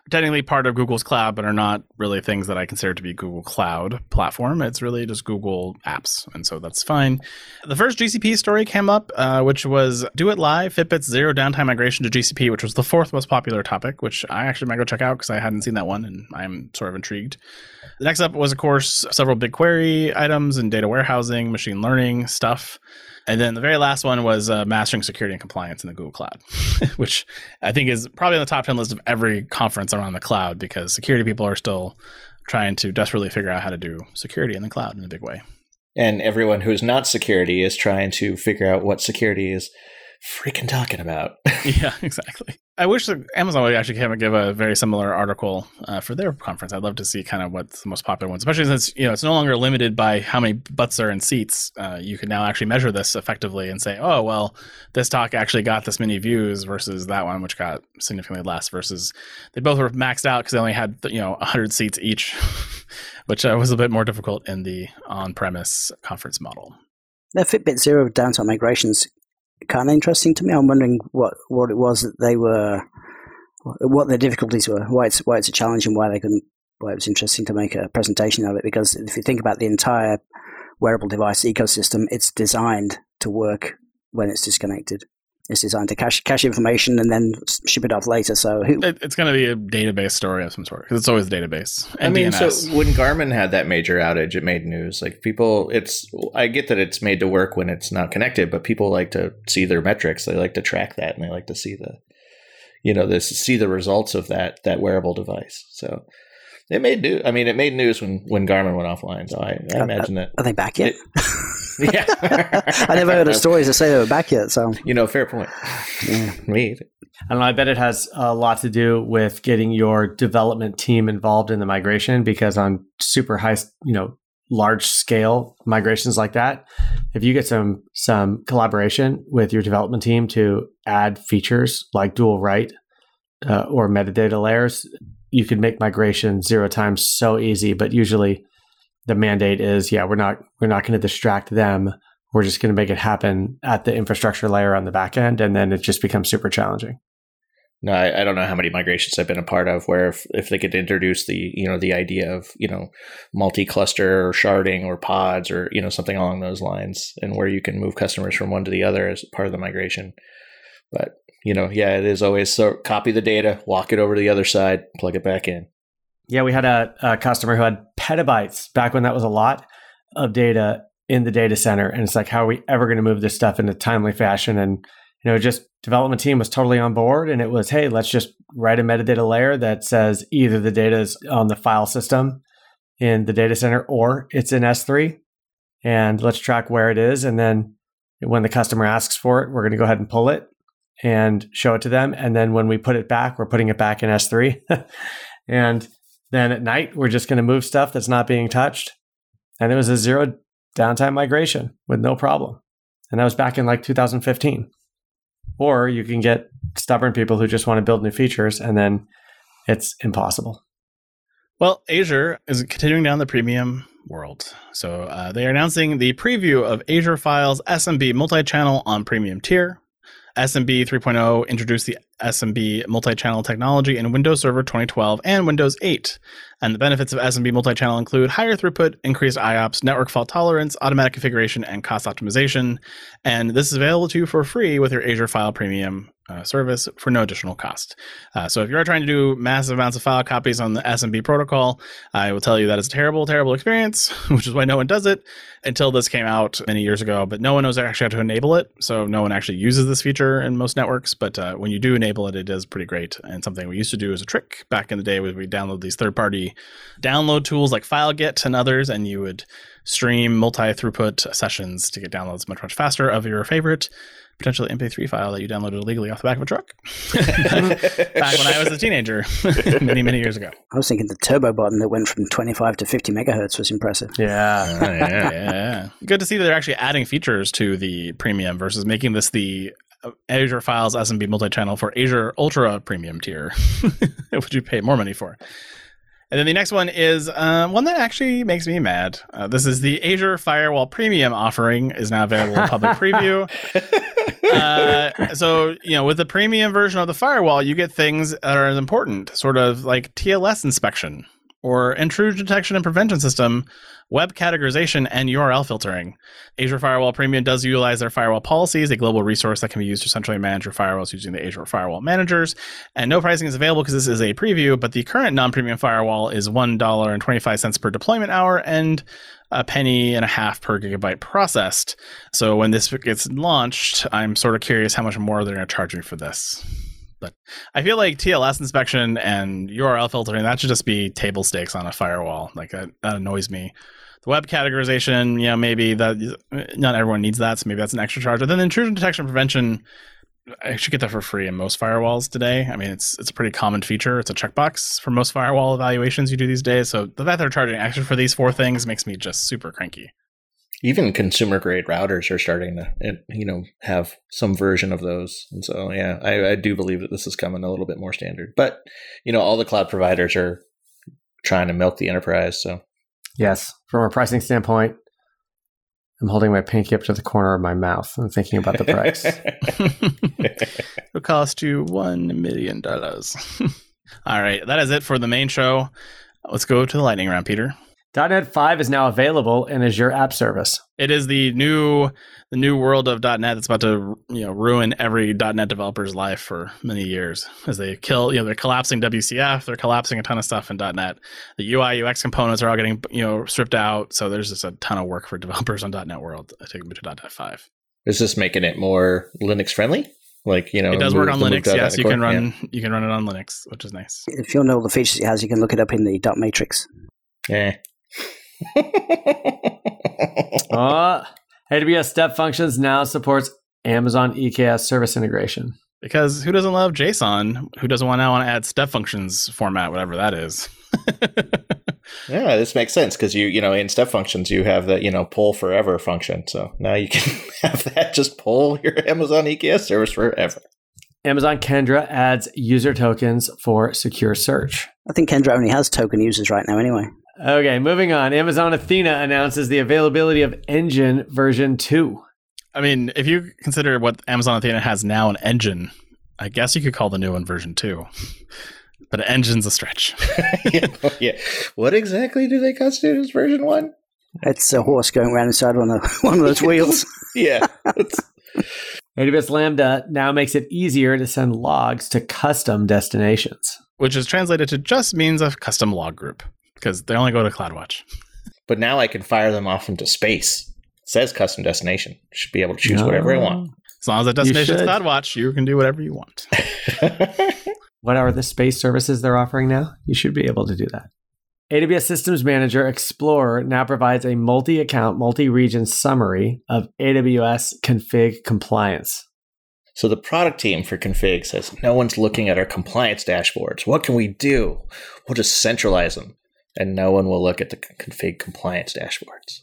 Speaker 2: technically part of Google's cloud, but are not really things that I consider to be Google Cloud platform. It's really just Google apps, and so that's fine. The first GCP story came up, uh, which was Do It Live, Fitbit's zero downtime migration to GCP, which was the fourth most popular topic, which I actually might go check out because I hadn't seen that one, and I'm sort of intrigued. The next up was, of course, several BigQuery items and data warehousing, machine learning stuff. And then the very last one was uh, mastering security and compliance in the Google Cloud, which I think is probably on the top 10 list of every conference around the cloud because security people are still trying to desperately figure out how to do security in the cloud in a big way.
Speaker 3: And everyone who's not security is trying to figure out what security is freaking talking about.
Speaker 2: yeah, exactly. I wish that Amazon would actually kind of give a very similar article uh, for their conference. I'd love to see kind of what's the most popular ones, especially since you know it's no longer limited by how many butts are in seats. Uh, you can now actually measure this effectively and say, oh well, this talk actually got this many views versus that one, which got significantly less. Versus they both were maxed out because they only had you know 100 seats each, which uh, was a bit more difficult in the on-premise conference model.
Speaker 1: The Fitbit Zero downtime migrations kind of interesting to me. I'm wondering what, what it was that they were what their difficulties were, why it's why it's a challenge, and why they couldn't. Why it was interesting to make a presentation of it because if you think about the entire wearable device ecosystem, it's designed to work when it's disconnected. It's designed to cache cache information and then ship it off later. So who,
Speaker 2: It, it's going to be a database story of some sort because it's always a database.
Speaker 3: I mean,
Speaker 2: DNS.
Speaker 3: so when Garmin had that major outage, it made news. Like people, it's I get that it's made to work when it's not connected, but people like to see their metrics. They like to track that, and they like to see the, you know, this see the results of that that wearable device. So it made news. I mean, it made news when when Garmin went offline. So I, I
Speaker 1: Uh,
Speaker 3: imagine that.
Speaker 1: are they back yet?
Speaker 3: yeah,
Speaker 1: I never heard of stories that say they were back yet. So
Speaker 3: You know, fair point.
Speaker 1: yeah.
Speaker 3: Me.
Speaker 4: I don't know. I bet it has a lot to do with getting your development team involved in the migration because on super high, you know, large scale migrations like that, if you get some some collaboration with your development team to add features like dual write uh, or metadata layers, you could make migration zero times so easy. But usually, the mandate is, yeah, we're not we're not going to distract them. We're just going to make it happen at the infrastructure layer on the back end, and then it just becomes super challenging.
Speaker 3: No, I, I don't know how many migrations I've been a part of where if, if they could introduce the you know the idea of you know multi-cluster or sharding or pods or you know something along those lines, and where you can move customers from one to the other as part of the migration. But you know, yeah, it is always so copy the data, walk it over to the other side, plug it back in.
Speaker 4: Yeah, we had a, a customer who had petabytes back when that was a lot of data in the data center, and it's like, how are we ever going to move this stuff in a timely fashion? And you know, just development team was totally on board, and it was, hey, let's just write a metadata layer that says either the data is on the file system in the data center or it's in S3, and let's track where it is, and then when the customer asks for it, we're going to go ahead and pull it and show it to them, and then when we put it back, we're putting it back in S3, and then at night, we're just going to move stuff that's not being touched. And it was a zero downtime migration with no problem. And that was back in like 2015. Or you can get stubborn people who just want to build new features and then it's impossible.
Speaker 2: Well, Azure is continuing down the premium world. So uh, they are announcing the preview of Azure Files SMB multi-channel on premium tier. SMB 3.0 introduced the SMB multi-channel technology in Windows Server 2012 and Windows 8. And the benefits of SMB multi-channel include higher throughput, increased IOPS, network fault tolerance, automatic configuration, and cost optimization. And this is available to you for free with your Azure File Premium uh, service for no additional cost. Uh, so if you are trying to do massive amounts of file copies on the SMB protocol, I will tell you that it's a terrible, terrible experience, which is why no one does it until this came out many years ago. But no one knows actually how to enable it, so no one actually uses this feature in most networks. But uh, when you do enable it, it is pretty great. And something we used to do as a trick back in the day was we download these third-party download tools like FileGit and others, and you would stream multi-throughput sessions to get downloads much much faster of your favorite potentially MP3 file that you downloaded illegally off the back of a truck back when I was a teenager many many years ago.
Speaker 1: I was thinking the turbo button that went from 25 to 50 megahertz was impressive.
Speaker 4: Yeah.
Speaker 2: Ah, yeah, yeah. Good to see that they're actually adding features to the premium versus making this the Azure Files SMB multi-channel for Azure Ultra Premium tier, which you pay more money for. And then the next one is uh, one that actually makes me mad. Uh, this is the Azure Firewall Premium offering is now available in public preview. Uh, so you know, with the premium version of the firewall, you get things that are important, sort of like TLS inspection or intrusion detection and prevention system, web categorization, and URL filtering. Azure Firewall Premium does utilize their firewall policies, a global resource that can be used to centrally manage your firewalls using the Azure Firewall Managers. And no pricing is available because this is a preview, but the current non-premium firewall is $1.25 per deployment hour and a penny and a half per gigabyte processed. So when this gets launched, I'm sort of curious how much more they're going to charge me for this. But I feel like TLS inspection and URL filtering that should just be table stakes on a firewall. Like that, that annoys me. The web categorization, you know, maybe that not everyone needs that, so maybe that's an extra charge. But then intrusion detection prevention, I should get that for free in most firewalls today. I mean, it's it's a pretty common feature. It's a checkbox for most firewall evaluations you do these days. So the fact they're charging extra for these four things makes me just super cranky.
Speaker 3: Even consumer grade routers are starting to, eh, you know, have some version of those. And so, yeah, I, I do believe that this is coming a little bit more standard. But, you know, all the cloud providers are trying to milk the enterprise. So,
Speaker 4: Yes. From a pricing standpoint, I'm holding my pinky up to the corner of my mouth and thinking about the price.
Speaker 2: It'll cost you one million dollars. All right, that is it for the main show. Let's go to the lightning round, Peter.
Speaker 4: .NET 5 is now available in Azure App Service.
Speaker 2: It is the new the new world of .NET that's about to you know ruin every .NET developer's life for many years as they kill you know they're collapsing WCF they're collapsing a ton of stuff in .NET the UI UX components are all getting you know stripped out so there's just a ton of work for developers on .NET World I take them to .NET 5
Speaker 3: Is this making it more Linux friendly? Like you know,
Speaker 2: it does work on Linux
Speaker 3: move
Speaker 2: yes
Speaker 3: to
Speaker 2: you can
Speaker 3: core?
Speaker 2: run you can run it on Linux which is nice
Speaker 1: If you want to know all the features it has, you can look it up in the dot matrix.
Speaker 3: Yeah.
Speaker 4: Uh, AWS Step Functions now supports Amazon EKS service integration.
Speaker 2: because who doesn't love JSON who doesn't want to want to add step functions format whatever that is
Speaker 3: yeah, this makes sense because you you know in step functions you have the you know pull forever function. So now you can have that just pull your Amazon EKS service forever.
Speaker 4: Amazon Kendra adds user tokens for secure search.
Speaker 1: I think Kendra only has token users right now anyway.
Speaker 4: Okay, moving on. Amazon Athena announces the availability of Engine version 2.
Speaker 2: I mean, if you consider what Amazon Athena has now an engine, I guess you could call the new one version two. But an engine's a stretch.
Speaker 3: yeah, yeah. What exactly do they constitute as version one?
Speaker 1: It's a horse going around inside one of one of those wheels.
Speaker 3: Yeah. It's,
Speaker 4: AWS Lambda now makes it easier to send logs to custom destinations.
Speaker 2: Which is translated to just means a custom log group. Because they only go to CloudWatch.
Speaker 3: but now I can fire them off into space. It says custom destination. Should be able to choose whatever I want. Ah.
Speaker 2: As long as the destination is. CloudWatch, you can do whatever you want.
Speaker 4: What are the space services they're offering now? You should be able to do that. AWS Systems Manager Explorer now provides a multi account, multi region summary of AWS config compliance.
Speaker 3: so the product team for config says no one's looking at our compliance dashboards. What can we do? We'll just centralize them, and no one will look at the config compliance dashboards.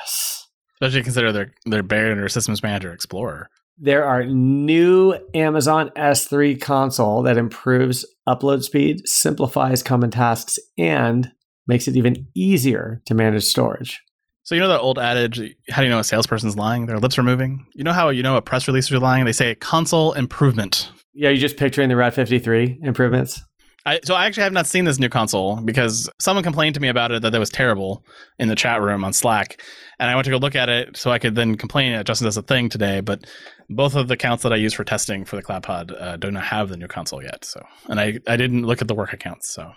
Speaker 3: Yes.
Speaker 2: Especially consider they're they're buried under Systems Manager Explorer.
Speaker 4: There are new Amazon S3 console that improves upload speed, simplifies common tasks, and makes it even easier to manage storage.
Speaker 2: So you know that old adage, how do you know a salesperson's lying? Their lips are moving. You know how you know a press release is lying? They say console improvement.
Speaker 4: Yeah, you're just picturing the Route 53 improvements.
Speaker 2: I, so I actually have not seen this new console because someone complained to me about it that that was terrible in the chat room on Slack, and I went to go look at it so I could then complain that Justin does a thing today. But both of the accounts that I use for testing for the CloudPod uh, do not have the new console yet. So, and I I didn't look at the work accounts. So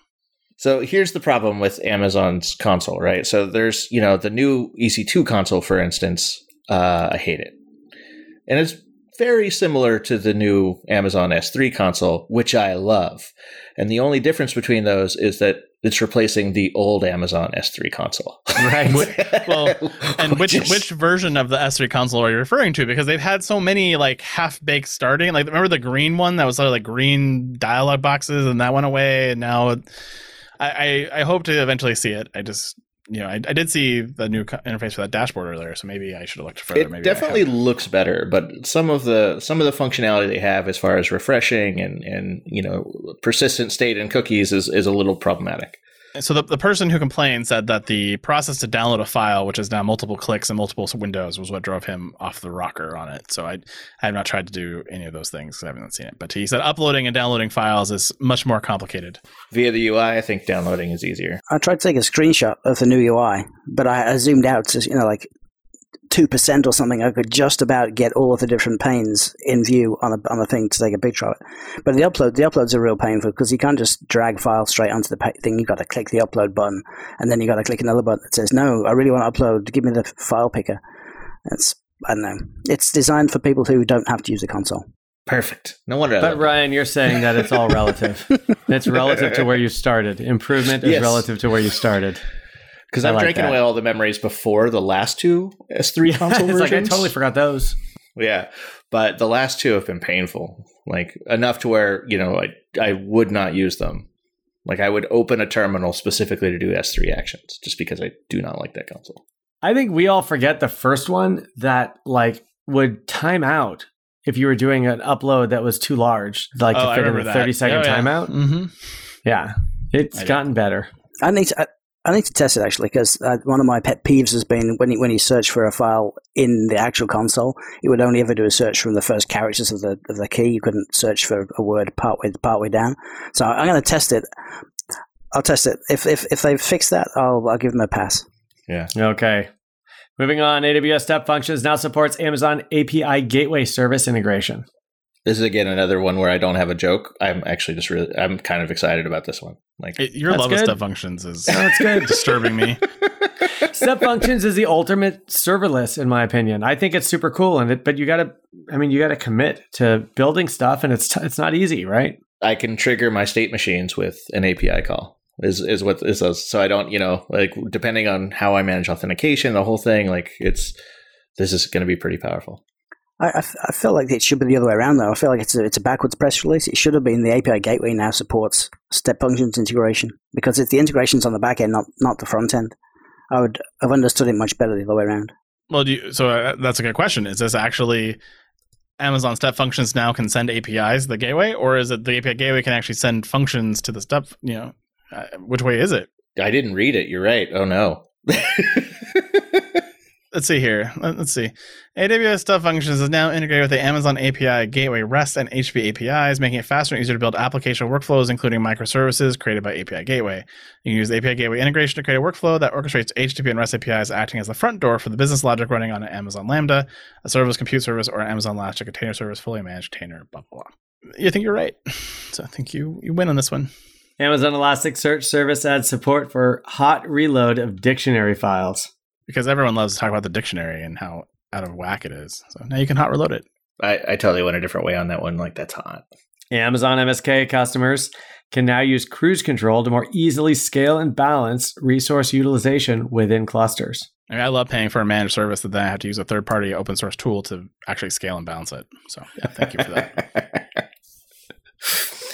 Speaker 3: So here's the problem with Amazon's console, right? So there's, you know, the new EC2 console, for instance, uh, I hate it. And it's very similar to the new Amazon S3 console, which I love. And the only difference between those is that it's replacing the old Amazon S3 console.
Speaker 4: Right.
Speaker 2: well, and which which version of the S3 console are you referring to? Because they've had so many like half baked starting. Like remember the green one that was sort of like green dialogue boxes, and that went away, and now I, I I hope to eventually see it. I just you know I, I did see the new interface for that dashboard earlier, so maybe I should have looked further.
Speaker 3: it
Speaker 2: maybe
Speaker 3: definitely looks better, but some of the some of the functionality they have as far as refreshing and and you know persistent state and cookies is is a little problematic.
Speaker 2: So the, the person who complained said that the process to download a file, which is now multiple clicks and multiple windows, was what drove him off the rocker on it. So I, I have not tried to do any of those things 'cause I haven't seen it. But he said uploading and downloading files is much more complicated.
Speaker 3: Via the UI, I think downloading is easier.
Speaker 1: I tried to take a screenshot of the new UI, but I, I zoomed out to you know like two percent or something. I could just about get all of the different panes in view on a on a thing to take a picture of it. But the upload the uploads are real painful because you can't just drag files straight onto the pa- thing. You've got to click the upload button, and then you've got to click another button that says no. I really want to upload. Give me the file picker. It's I don't know. It's designed for people who don't have to use a console.
Speaker 3: Perfect. No wonder. I
Speaker 4: But. Ryan, you're saying that it's all relative. it's relative to where you started. Improvement is
Speaker 3: Yes.
Speaker 4: relative to where you started.
Speaker 3: Because
Speaker 4: I
Speaker 3: I'm
Speaker 4: like
Speaker 3: drinking
Speaker 4: that.
Speaker 3: away all the memories before the last two S3 console
Speaker 4: it's
Speaker 3: versions.
Speaker 4: like I totally forgot those.
Speaker 3: Yeah, but the last two have been painful, like enough to where you know I I would not use them. Like I would open a terminal specifically to do S3 actions, just because I do not like that console.
Speaker 4: I think we all forget the first one that like would time out if you were doing an upload that was too large, like
Speaker 2: Oh,
Speaker 4: to fit in
Speaker 2: remember
Speaker 4: a 30 second
Speaker 2: Oh, yeah.
Speaker 4: timeout.
Speaker 2: Mm-hmm.
Speaker 4: Yeah, it's
Speaker 2: I do.
Speaker 4: gotten better.
Speaker 1: I need to, I, I need to test it actually because uh, one of my pet peeves has been when you, when you search for a file in the actual console, it would only ever do a search from the first characters of the of the key. You couldn't search for a word partway partway down. So I'm going to test it. I'll test it. If if if they fix that, I'll I'll give them a pass.
Speaker 3: Yeah.
Speaker 4: Okay. Moving on, AWS Step Functions now supports Amazon API Gateway Service integration.
Speaker 3: This is again another one where I don't have a joke. I'm actually just really I'm kind of excited about this one. Like
Speaker 2: It- your
Speaker 4: That's
Speaker 2: love of
Speaker 4: good.
Speaker 2: step functions is
Speaker 4: That's good.
Speaker 2: disturbing me.
Speaker 4: Step Functions is the ultimate serverless, in my opinion. I think it's super cool, and it, but you got to, I mean, you got to commit to building stuff, and it's t- it's not easy, right?
Speaker 3: I can trigger my state machines with an API call. Is is what this is. So I don't, you know, like depending on how I manage authentication, the whole thing, like it's this is going to be pretty powerful.
Speaker 1: I, I, f- I feel like it should be the other way around though. I feel like it's a, it's a backwards press release. It should have been the API gateway now supports step functions integration because it's the integrations on the back end, not not the front end. I would have understood it much better the other way around.
Speaker 2: Well, do you, so uh, that's a good question. Is this actually Amazon Step Functions now can send APIs to the gateway, or is it the API gateway can actually send functions to the step? You know, uh, which way is it?
Speaker 3: I didn't read it. You're right. Oh no.
Speaker 2: Let's see here. Let- Let's see. AWS Step Functions is now integrated with the Amazon API Gateway REST and HTTP APIs, making it faster and easier to build application workflows, including microservices created by API Gateway. You can use the API Gateway integration to create a workflow that orchestrates HTTP and REST APIs, acting as the front door for the business logic running on an Amazon Lambda, a serverless compute service, or an Amazon Elastic container service, fully managed container, blah, blah, blah. You think you're right. So I think you, you win on this one.
Speaker 4: Amazon Elasticsearch Service adds support for hot reload of dictionary files.
Speaker 2: Because everyone loves to talk about the dictionary and how out of whack it is. So now you can hot reload it.
Speaker 3: I, I totally went a different way on that one. Like that's hot.
Speaker 4: Amazon MSK customers can now use cruise control to more easily scale and balance resource utilization within clusters.
Speaker 2: I, mean, I love paying for a managed service that then I have to use a third party open source tool to actually scale and balance it. So yeah, thank you for that.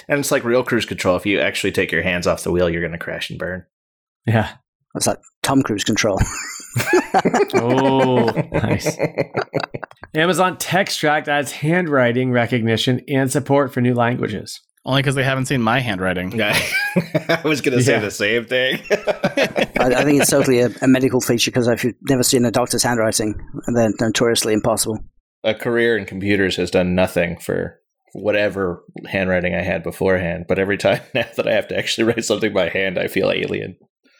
Speaker 3: and it's like real cruise control. If you actually take your hands off the wheel, you're going to crash and burn.
Speaker 4: Yeah.
Speaker 1: That's like Tom Cruise control.
Speaker 4: Oh, nice. Amazon Textract adds handwriting recognition and support for new languages.
Speaker 2: Only because they haven't seen my handwriting.
Speaker 3: I was going to say
Speaker 4: Yeah.
Speaker 3: the same thing.
Speaker 1: I, I think it's totally a, a medical feature because if you've never seen a doctor's handwriting, they're notoriously impossible.
Speaker 3: a career in computers has done nothing for whatever handwriting I had beforehand. But every time now that I have to actually write something by hand, I feel alien.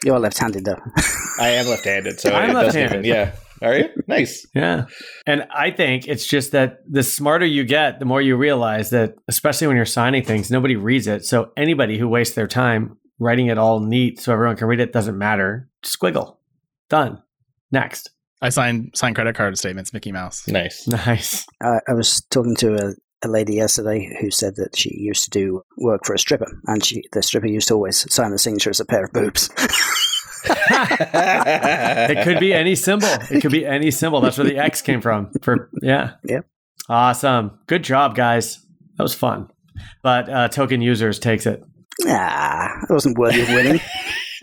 Speaker 1: You're left-handed though.
Speaker 3: I am left-handed, so
Speaker 4: I'm left-handed.
Speaker 3: even. Yeah, are you? Nice.
Speaker 4: Yeah. And I think it's just that the smarter you get, the more you realize that, especially when you're signing things, nobody reads it. So anybody who wastes their time writing it all neat so everyone can read it doesn't matter. Squiggle. Done. Next.
Speaker 2: I sign sign credit card statements, Mickey Mouse.
Speaker 3: Nice.
Speaker 4: Nice.
Speaker 1: I, I was talking to a, a lady yesterday who said that she used to do work for a stripper, and she the stripper used to always sign the signature as a pair of boobs.
Speaker 4: It could be any symbol. It could be any symbol. That's where the X came from. For yeah.
Speaker 1: Yep.
Speaker 4: Awesome. Good job, guys. That was fun. But uh, token users takes it.
Speaker 1: ah, it wasn't worthy of winning.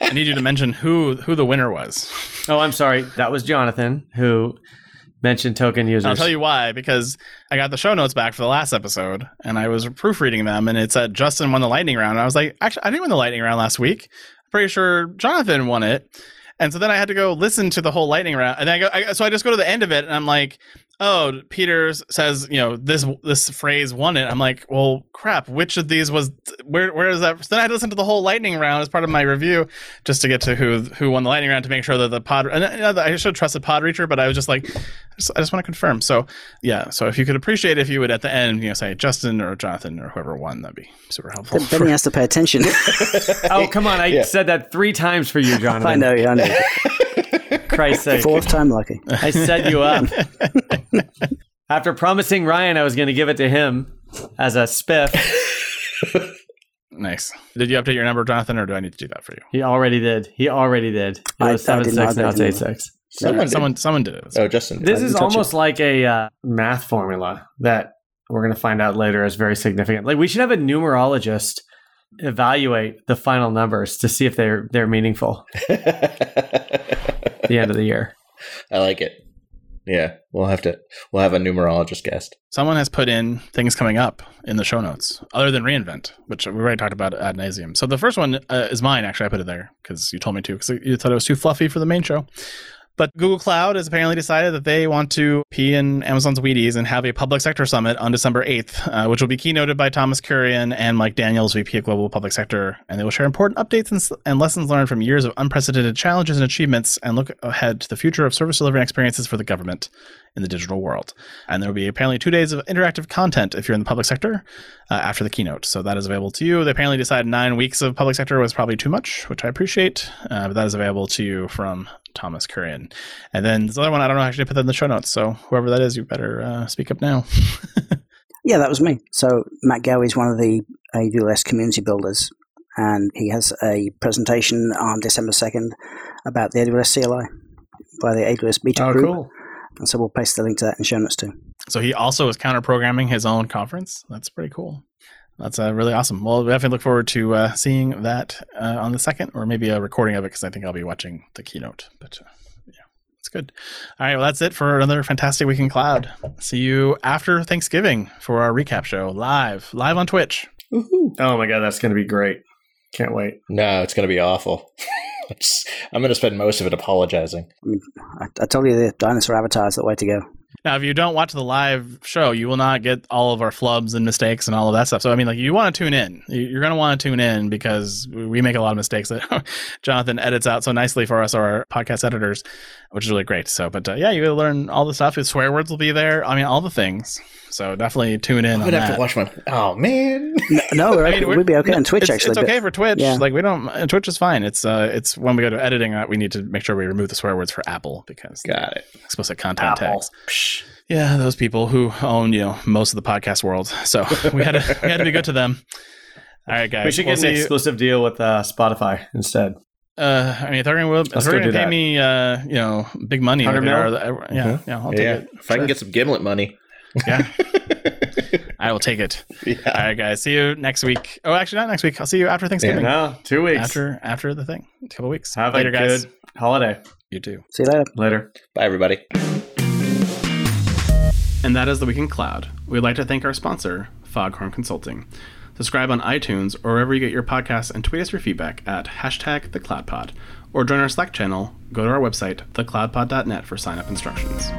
Speaker 2: I need you to mention who who the winner was.
Speaker 4: Oh, I'm sorry. That was Jonathan who mentioned token users.
Speaker 2: I'll tell you why, because I got the show notes back for the last episode and I was proofreading them and it said Justin won the lightning round. And I was like, actually, I didn't win the lightning round last week. I'm pretty sure Jonathan won it. And so then I had to go listen to the whole lightning round. And then I go, I, so I just go to the end of it and I'm like, oh, Peter says, you know, this this phrase won it. I'm like, well, crap, which of these was where where is that? So then I listened to the whole lightning round as part of my review just to get to who who won the lightning round to make sure that the pod. And uh, I should have trusted Podreacher, but I was just like, I just, I just want to confirm. So yeah, so if you could appreciate if you would at the end, you know, say Justin or Jonathan or whoever won, that'd be super helpful.
Speaker 1: Then, then he has to pay attention.
Speaker 4: Oh, come on. I
Speaker 3: Yeah.
Speaker 4: said that three times for you, Jonathan.
Speaker 1: I know, I know.
Speaker 4: Christ's sake.
Speaker 1: Fourth time lucky.
Speaker 4: I set you up. After promising Ryan I was going to give it to him as a spiff,
Speaker 2: nice. Did you update your number, Jonathan, or do I need to do that for you?
Speaker 4: he already did. He already did. It
Speaker 1: I-
Speaker 4: was
Speaker 1: I
Speaker 4: seven
Speaker 1: did
Speaker 4: six,
Speaker 1: not- I
Speaker 4: now it's
Speaker 1: didn't
Speaker 4: eight
Speaker 1: know.
Speaker 4: six.
Speaker 3: Someone, did.
Speaker 2: someone, someone did it.
Speaker 3: Oh, Justin.
Speaker 4: This
Speaker 1: I
Speaker 4: is
Speaker 1: didn't
Speaker 4: almost like a uh, math formula that we're going to find out later is very significant. Like we should have a numerologist evaluate the final numbers to see if they're they're meaningful at the end of the year.
Speaker 3: I like it. Yeah, we'll have to. We'll have a numerologist guest.
Speaker 2: Someone has put in things coming up in the show notes, other than reinvent, which we already talked about ad nauseum. So the first one uh, is mine. Actually, I put it there because you told me to because you thought it was too fluffy for the main show. But Google Cloud has apparently decided that they want to pee in Amazon's Wheaties and have a public sector summit on December 8th, uh, which will be keynoted by Thomas Kurian and Mike Daniels, VP of Global Public Sector. And they will share important updates and, and lessons learned from years of unprecedented challenges and achievements and look ahead to the future of service delivery experiences for the government in the digital world. And there will be apparently two days of interactive content if you're in the public sector uh, after the keynote. So that is available to you. They apparently decided nine weeks of public sector was probably too much, which I appreciate, uh, but that is available to you from Thomas Kurian. And then this other one, I don't know, I actually put that in the show notes. So whoever that is, you better uh, speak up now.
Speaker 1: yeah, that was me. So Matt Gow is one of the AWS community builders, and he has a presentation on December 2nd about the AWS CLI by the AWS Beta
Speaker 4: Oh,
Speaker 1: Group.
Speaker 4: cool.
Speaker 1: And so we'll paste the link to that in show notes too.
Speaker 2: So he also is counter programming his own conference. That's pretty cool. That's uh, really awesome. Well, we definitely look forward to uh, seeing that uh, on the second, or maybe a recording of it because I think I'll be watching the keynote. But uh, yeah, it's good. All right, well, that's it for another fantastic week in cloud. See you after Thanksgiving for our recap show live, live on Twitch.
Speaker 4: Oh my god, that's going to be great. Can't wait.
Speaker 3: No, it's going to be awful. I'm going to spend most of it apologizing.
Speaker 1: I, mean, I, I told you the dinosaur avatar is the way to go.
Speaker 2: Now, if you don't watch the live show, you will not get all of our flubs and mistakes and all of that stuff. So, I mean, like, you want to tune in. You- You're going to want to tune in because we make a lot of mistakes that Jonathan edits out so nicely for us, our podcast editors, which is really great. So, but uh, yeah, you will learn all the stuff. His swear words will be there. I mean, all the things. So, definitely tune in
Speaker 3: I'm going to have
Speaker 2: that.
Speaker 3: to watch my. Oh, man.
Speaker 1: No, no we're,
Speaker 2: I mean, we're-
Speaker 1: we'd be okay on Twitch
Speaker 2: it's,
Speaker 1: actually.
Speaker 2: it's
Speaker 1: but-
Speaker 2: okay for Twitch.
Speaker 1: yeah.
Speaker 2: Like we don't. uh, Twitch is fine. It's uh, it's when we go to editing that we need to make sure we remove the swear words for Apple because
Speaker 3: Got it.
Speaker 2: explicit content
Speaker 4: Apple.
Speaker 2: tags. Yeah, those people who own you know most of the podcast world. So we had to we had to be good to them. All right, guys.
Speaker 4: We should
Speaker 2: we'll
Speaker 4: get an
Speaker 2: you-
Speaker 4: exclusive deal with uh, Spotify instead.
Speaker 2: Uh, I mean, if they're going to, if
Speaker 4: Let's
Speaker 2: they're
Speaker 4: go
Speaker 2: going to
Speaker 4: do
Speaker 2: pay
Speaker 4: that.
Speaker 2: me, uh, you know, big money, like
Speaker 4: 100
Speaker 2: they
Speaker 4: mil?
Speaker 2: are, uh, yeah, yeah, I'll take
Speaker 3: yeah.
Speaker 2: it.
Speaker 3: If I can get some Gimlet money.
Speaker 2: yeah, I will take it.
Speaker 3: yeah.
Speaker 2: All right, guys. See you next week. Oh, actually, not next week. I'll see you after Thanksgiving.
Speaker 4: No, two weeks.
Speaker 2: After after the thing, a couple weeks.
Speaker 4: Have
Speaker 2: Later,
Speaker 4: a
Speaker 2: guys.
Speaker 4: good holiday.
Speaker 2: You too.
Speaker 1: See you later.
Speaker 4: Later.
Speaker 3: Bye, everybody.
Speaker 2: And that is the Week in Cloud. We'd like to thank our sponsor, Foghorn Consulting. Subscribe on iTunes or wherever you get your podcasts and tweet us your feedback at hashtag thecloudpod. Or join our Slack channel, go to our website, thecloudpod.net for sign up instructions.